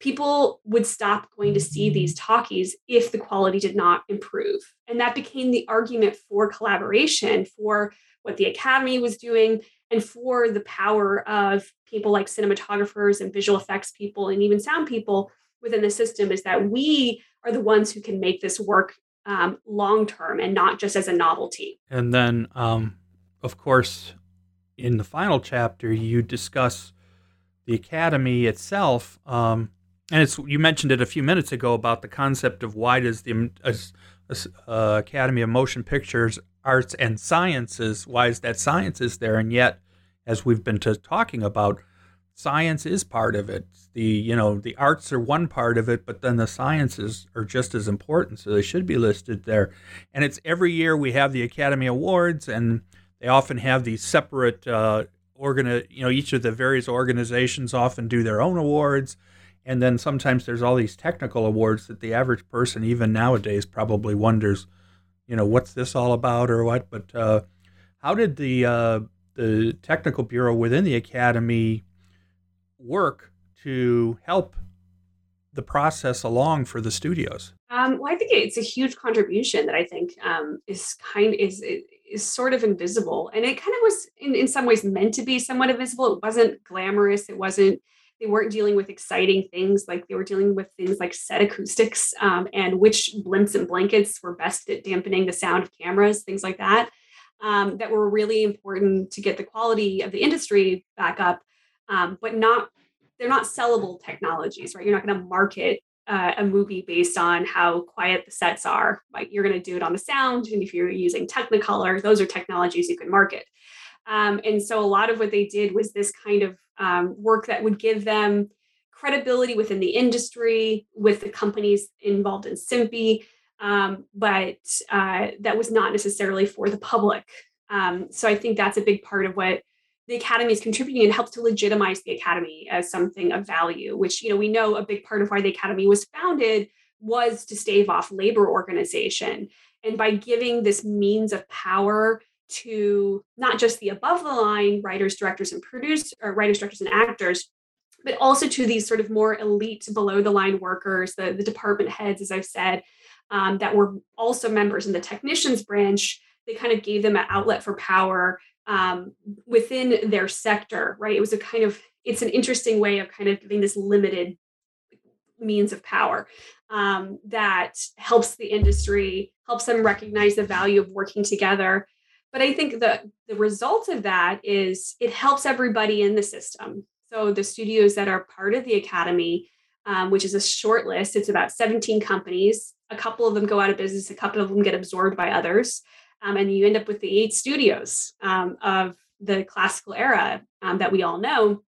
[SPEAKER 4] people would stop going to see these talkies if the quality did not improve and that became the argument for collaboration for what the academy was doing and for the power of people like cinematographers and visual effects people and even sound people within the system is that we are the ones who can make this work um, long term and not just as a novelty.
[SPEAKER 3] And then, um, of course, in the final chapter, you discuss the academy itself. Um, and it's you mentioned it a few minutes ago about the concept of why does the uh, uh, Academy of Motion Pictures Arts and Sciences why is that science is there and yet as we've been t- talking about, science is part of it. The you know the arts are one part of it, but then the sciences are just as important, so they should be listed there. And it's every year we have the Academy Awards, and they often have these separate uh, organi- You know, each of the various organizations often do their own awards, and then sometimes there's all these technical awards that the average person, even nowadays, probably wonders, you know, what's this all about or what. But uh, how did the uh, the technical bureau within the academy work to help the process along for the studios?
[SPEAKER 4] Um, well, I think it's a huge contribution that I think um, is kind is is sort of invisible, and it kind of was in, in some ways meant to be somewhat invisible. It wasn't glamorous. It wasn't. They weren't dealing with exciting things like they were dealing with things like set acoustics um, and which blimps and blankets were best at dampening the sound of cameras, things like that um, that were really important to get the quality of the industry back up, um, but not they're not sellable technologies, right? You're not going to market uh, a movie based on how quiet the sets are. Like you're going to do it on the sound, and if you're using Technicolor, those are technologies you can market. Um, and so a lot of what they did was this kind of um, work that would give them credibility within the industry, with the companies involved in SMPI, um, but uh, that was not necessarily for the public. Um, so I think that's a big part of what the academy is contributing and helps to legitimize the academy as something of value which you know we know a big part of why the academy was founded was to stave off labor organization and by giving this means of power to not just the above the line writers directors and producers or writers directors and actors but also to these sort of more elite below the line workers the, the department heads as i've said um, that were also members in the technicians branch they kind of gave them an outlet for power um, within their sector, right? It was a kind of, it's an interesting way of kind of giving this limited means of power um, that helps the industry, helps them recognize the value of working together. But I think the, the result of that is it helps everybody in the system. So the studios that are part of the academy, um, which is a short list, it's about 17 companies. A couple of them go out of business, a couple of them get absorbed by others. Um, and you end up with the eight studios um, of the classical era um, that we all know.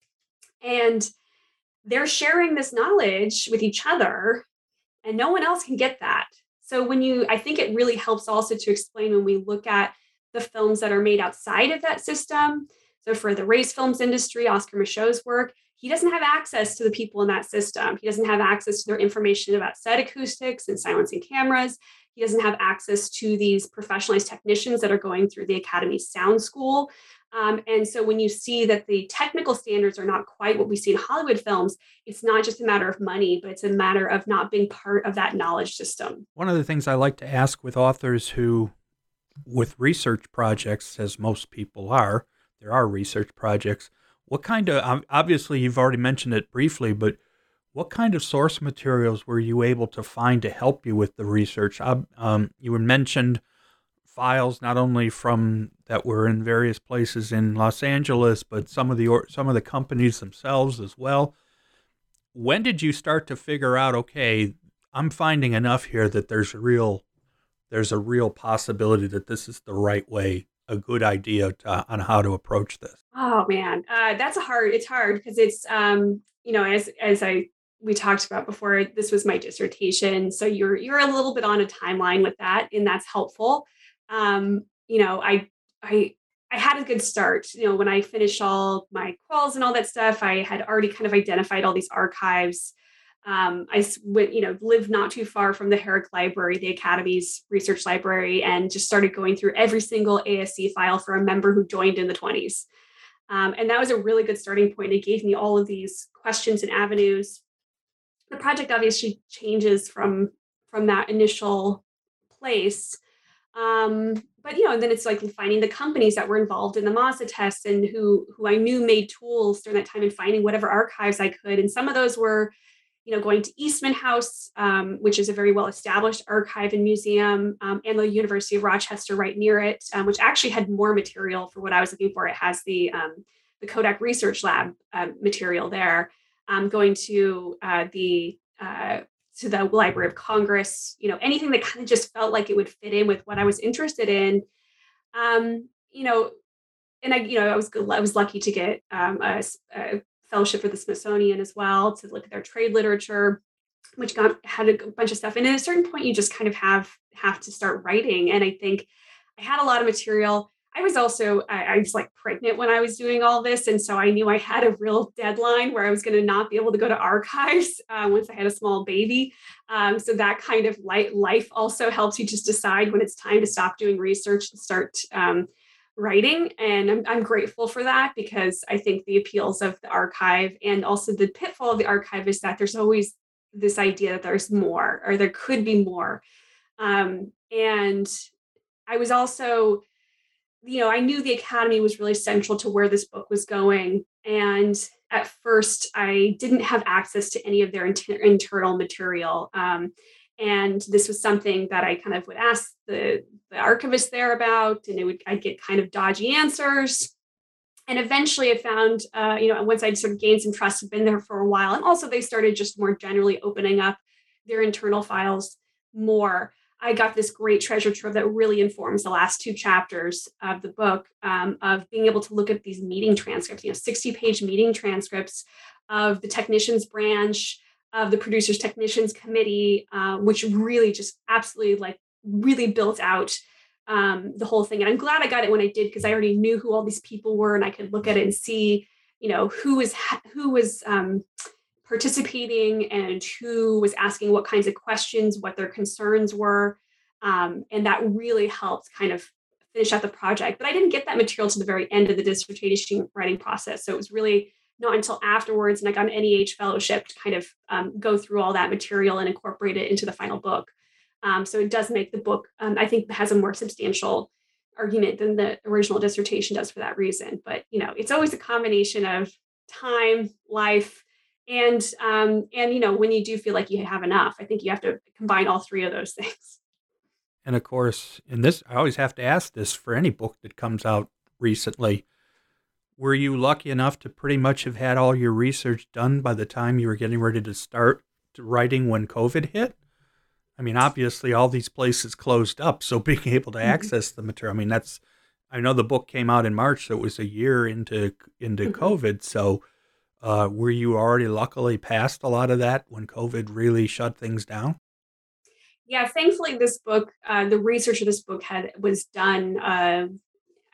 [SPEAKER 4] And they're sharing this knowledge with each other, and no one else can get that. So, when you, I think it really helps also to explain when we look at the films that are made outside of that system. So, for the race films industry, Oscar Micheaux's work, he doesn't have access to the people in that system. He doesn't have access to their information about set acoustics and silencing cameras. He doesn't have access to these professionalized technicians that are going through the Academy Sound School. Um, and so when you see that the technical standards are not quite what we see in Hollywood films, it's not just a matter of money, but it's a matter of not being part of that knowledge system.
[SPEAKER 3] One of the things I like to ask with authors who, with research projects, as most people are, there are research projects. What kind of, obviously, you've already mentioned it briefly, but what kind of source materials were you able to find to help you with the research? Um, you mentioned files not only from that were in various places in Los Angeles, but some of the some of the companies themselves as well. When did you start to figure out? Okay, I'm finding enough here that there's a real there's a real possibility that this is the right way, a good idea to, on how to approach this.
[SPEAKER 4] Oh man, uh, that's a hard. It's hard because it's um, you know as as I we talked about before this was my dissertation so you're you're a little bit on a timeline with that and that's helpful um, you know i i i had a good start you know when i finished all my quals and all that stuff i had already kind of identified all these archives um, i went you know lived not too far from the herrick library the academy's research library and just started going through every single asc file for a member who joined in the 20s um, and that was a really good starting point. It gave me all of these questions and avenues. The project obviously changes from from that initial place. Um, but you know and then it's like finding the companies that were involved in the mazda tests and who who i knew made tools during that time and finding whatever archives i could. And some of those were you know going to eastman house um, which is a very well established archive and museum um, and the university of rochester right near it um, which actually had more material for what i was looking for it has the um, the kodak research lab uh, material there um, going to uh, the uh, to the Library of Congress, you know, anything that kind of just felt like it would fit in with what I was interested in. Um, you know, and I, you know, I was I was lucky to get um, a, a, fellowship for the Smithsonian as well to look at their trade literature, which got had a bunch of stuff. And at a certain point, you just kind of have have to start writing. And I think I had a lot of material. I was also I, I, was like pregnant when I was doing all this, and so I knew I had a real deadline where I was going to not be able to go to archives <laughs> uh, once I had a small baby. Um, so that kind of light life also helps you just decide when it's time to stop doing research and start um, writing. And I'm, I'm grateful for that because I think the appeals of the archive and also the pitfall of the archive is that there's always this idea that there's more or there could be more. Um, and I was also you know, I knew the academy was really central to where this book was going. And at first, I didn't have access to any of their inter- internal material. Um, and this was something that I kind of would ask the, the archivist there about, and it would I'd get kind of dodgy answers. And eventually, I found, uh, you know, once I'd sort of gained some trust, had been there for a while, and also they started just more generally opening up their internal files more, I got this great treasure trove that really informs the last two chapters of the book um, of being able to look at these meeting transcripts, you know, 60 page meeting transcripts of the technicians branch, of the producers technicians committee, uh, which really just absolutely like really built out um, the whole thing. And I'm glad I got it when I did because I already knew who all these people were and I could look at it and see, you know, who was who was um, participating and who was asking what kinds of questions, what their concerns were. Um, and that really helped kind of finish out the project. But I didn't get that material to the very end of the dissertation writing process. So it was really not until afterwards, got an NEH fellowship to kind of um, go through all that material and incorporate it into the final book. Um, so it does make the book, um, I think, has a more substantial argument than the original dissertation does for that reason. But you know, it's always a combination of time, life, and um, and you know when you do feel like you have enough i think you have to combine all three of those <laughs> things
[SPEAKER 3] and of course in this i always have to ask this for any book that comes out recently were you lucky enough to pretty much have had all your research done by the time you were getting ready to start writing when covid hit i mean obviously all these places closed up so <laughs> being able to mm-hmm. access the material i mean that's i know the book came out in march so it was a year into into mm-hmm. covid so uh, were you already luckily past a lot of that when COVID really shut things down?
[SPEAKER 4] Yeah, thankfully, this book, uh, the research of this book had was done. Uh,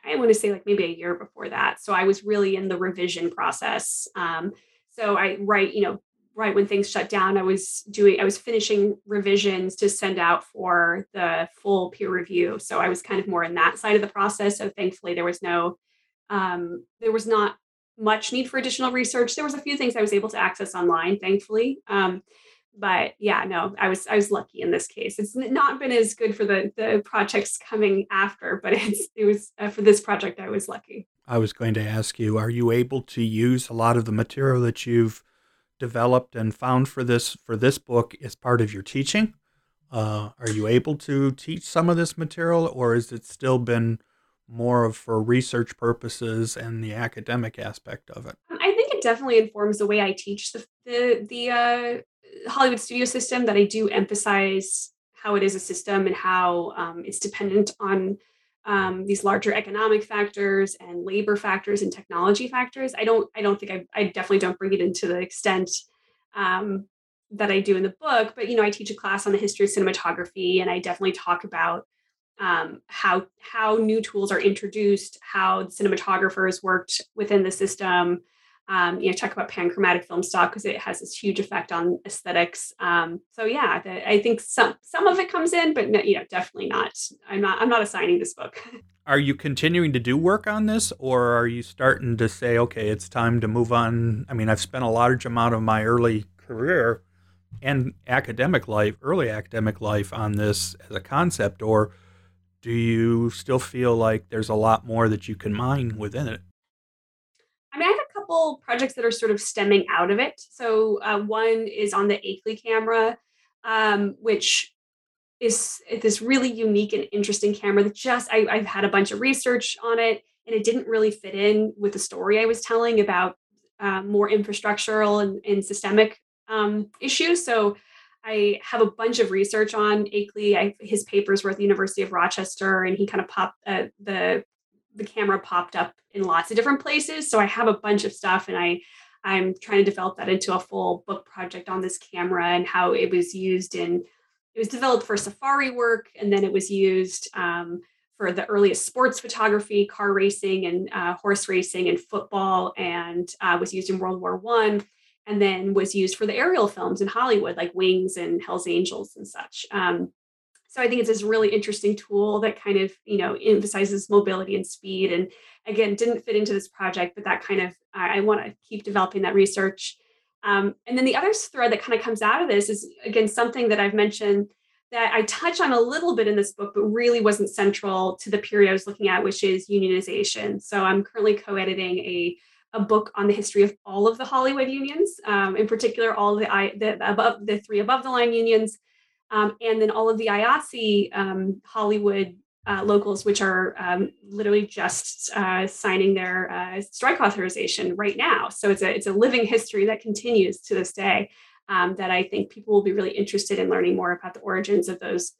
[SPEAKER 4] I want to say like maybe a year before that. So I was really in the revision process. Um, so I right, you know, right when things shut down, I was doing, I was finishing revisions to send out for the full peer review. So I was kind of more in that side of the process. So thankfully, there was no, um, there was not much need for additional research. There was a few things I was able to access online, thankfully. Um, but yeah, no, I was I was lucky in this case. It's not been as good for the the projects coming after, but <laughs> it's it was uh, for this project I was lucky.
[SPEAKER 3] I was going to ask you, are you able to use a lot of the material that you've developed and found for this for this book as part of your teaching? Uh, are you able to teach some of this material, or has it still been more of for research purposes and the academic aspect of it?
[SPEAKER 4] I think it definitely informs the way I teach the the, the uh, Hollywood studio system. That I do emphasize how it is a system and how um, it's dependent on um, these larger economic factors and labor factors and technology factors. I don't I don't think I, I definitely don't bring it into the extent um, that I do in the book. But you know, I teach a class on the history of cinematography, and I definitely talk about um, how how new tools are introduced, how cinematographers worked within the system. Um, you know, talk about panchromatic film stock because it has this huge effect on aesthetics. Um, so yeah, the, I think some some of it comes in, but no, you know, definitely not. I'm not I'm not assigning this book. <laughs>
[SPEAKER 3] Are you continuing to do work on this, or are you starting to say, okay, it's time to move on? I mean, I've spent a large amount of my early career and academic life, early academic life, on this as a concept, or do you still feel like there's a lot more that you can mine within it?
[SPEAKER 4] I mean, I couple projects that are sort of stemming out of it. So uh, one is on the Akeley camera, um, which is this really unique and interesting camera that just I, I've had a bunch of research on it, and it didn't really fit in with the story I was telling about um, more infrastructural and, and systemic um, issues. So I have a bunch of research on Akeley. I, his papers were at the University of Rochester, and he kind of popped uh, the the camera popped up in lots of different places. So I have a bunch of stuff, and I I'm trying to develop that into a full book project on this camera and how it was used in. It was developed for safari work, and then it was used um, for the earliest sports photography, car racing, and uh, horse racing, and football, and uh, was used in World War One and then was used for the aerial films in Hollywood, like Wings and Hell's Angels and such. Um, so I think it's this really interesting tool that kind of you know emphasizes mobility and speed. And again, didn't fit into this project, but that kind of I, I want to keep developing that research. Um, and then the other thread that kind of comes out of this is again something that I've mentioned that I touch on a little bit in this book, but really wasn't central to the period I was looking at, which is unionization. So I'm currently co-editing a a book on the history of all of the Hollywood unions, um, in particular, all the, I, the above the three above the line unions, um, and then all of the IATSE um, Hollywood uh, locals, which are um, literally just uh, signing their uh, strike authorization right now. So it's a it's a living history that continues to this day. um, that I think people will be really interested in learning more about the origins of those.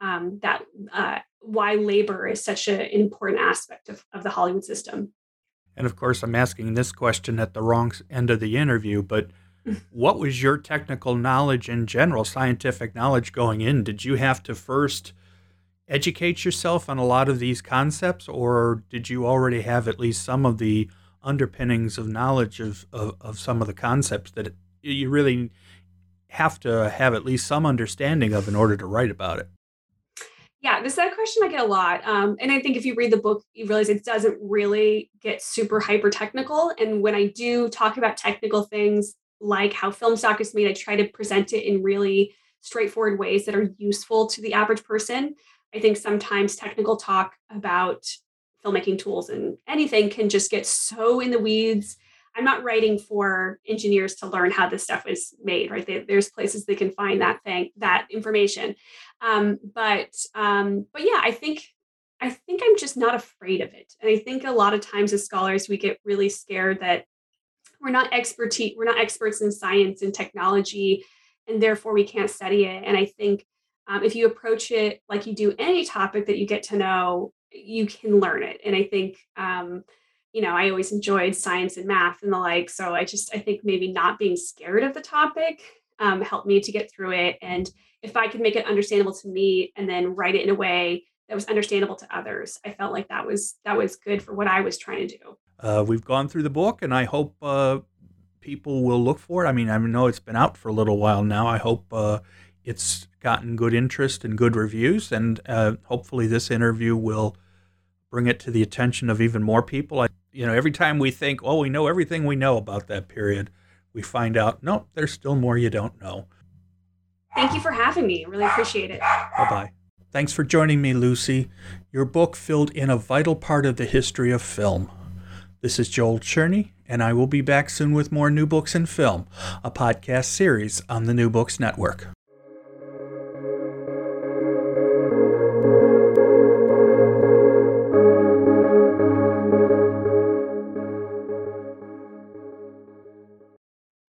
[SPEAKER 4] Um, that uh, why labor is such an important aspect of, of the Hollywood system.
[SPEAKER 3] And of course, I'm asking this question at the wrong end of the interview, but what was your technical knowledge in general, scientific knowledge going in? Did you have to first educate yourself on a lot of these concepts, or did you already have at least some of the underpinnings of knowledge of, of, of some of the concepts that you really have to have at least some understanding of in order to write about it?
[SPEAKER 4] Yeah, this is a question I get a lot. Um, and I think if you read the book, you realize it doesn't really get super hyper technical. And when I do talk about technical things like how film stock is made, I try to present it in really straightforward ways that are useful to the average person. I think sometimes technical talk about filmmaking tools and anything can just get so in the weeds. I'm not writing for engineers to learn how this stuff is made, right? They, there's places they can find that thing, that information. Um, but um, but yeah, I think I think I'm just not afraid of it. And I think a lot of times as scholars, we get really scared that we're not expertise, we're not experts in science and technology, and therefore we can't study it. And I think um, if you approach it like you do any topic that you get to know, you can learn it. And I think, um, you know, I always enjoyed science and math and the like. So I just, I think maybe not being scared of the topic um, helped me to get through it. And if I could make it understandable to me and then write it in a way that was understandable to others, I felt like that was that was good for what I was trying to do.
[SPEAKER 3] Uh, we've gone through the book, and I hope uh, people will look for it. I mean, I know it's been out for a little while now. I hope uh, it's gotten good interest and good reviews, and uh, hopefully this interview will bring it to the attention of even more people. I, you know, every time we think, oh, we know everything we know about that period, we find out, nope, there's still more you don't know.
[SPEAKER 4] Thank you for having me. Really appreciate it.
[SPEAKER 3] Bye bye. Thanks for joining me, Luci. Your book filled in a vital part of the history of film. This is Joel Cherney, and I will be back soon with more New Books in Film, a podcast series on the New Books Network.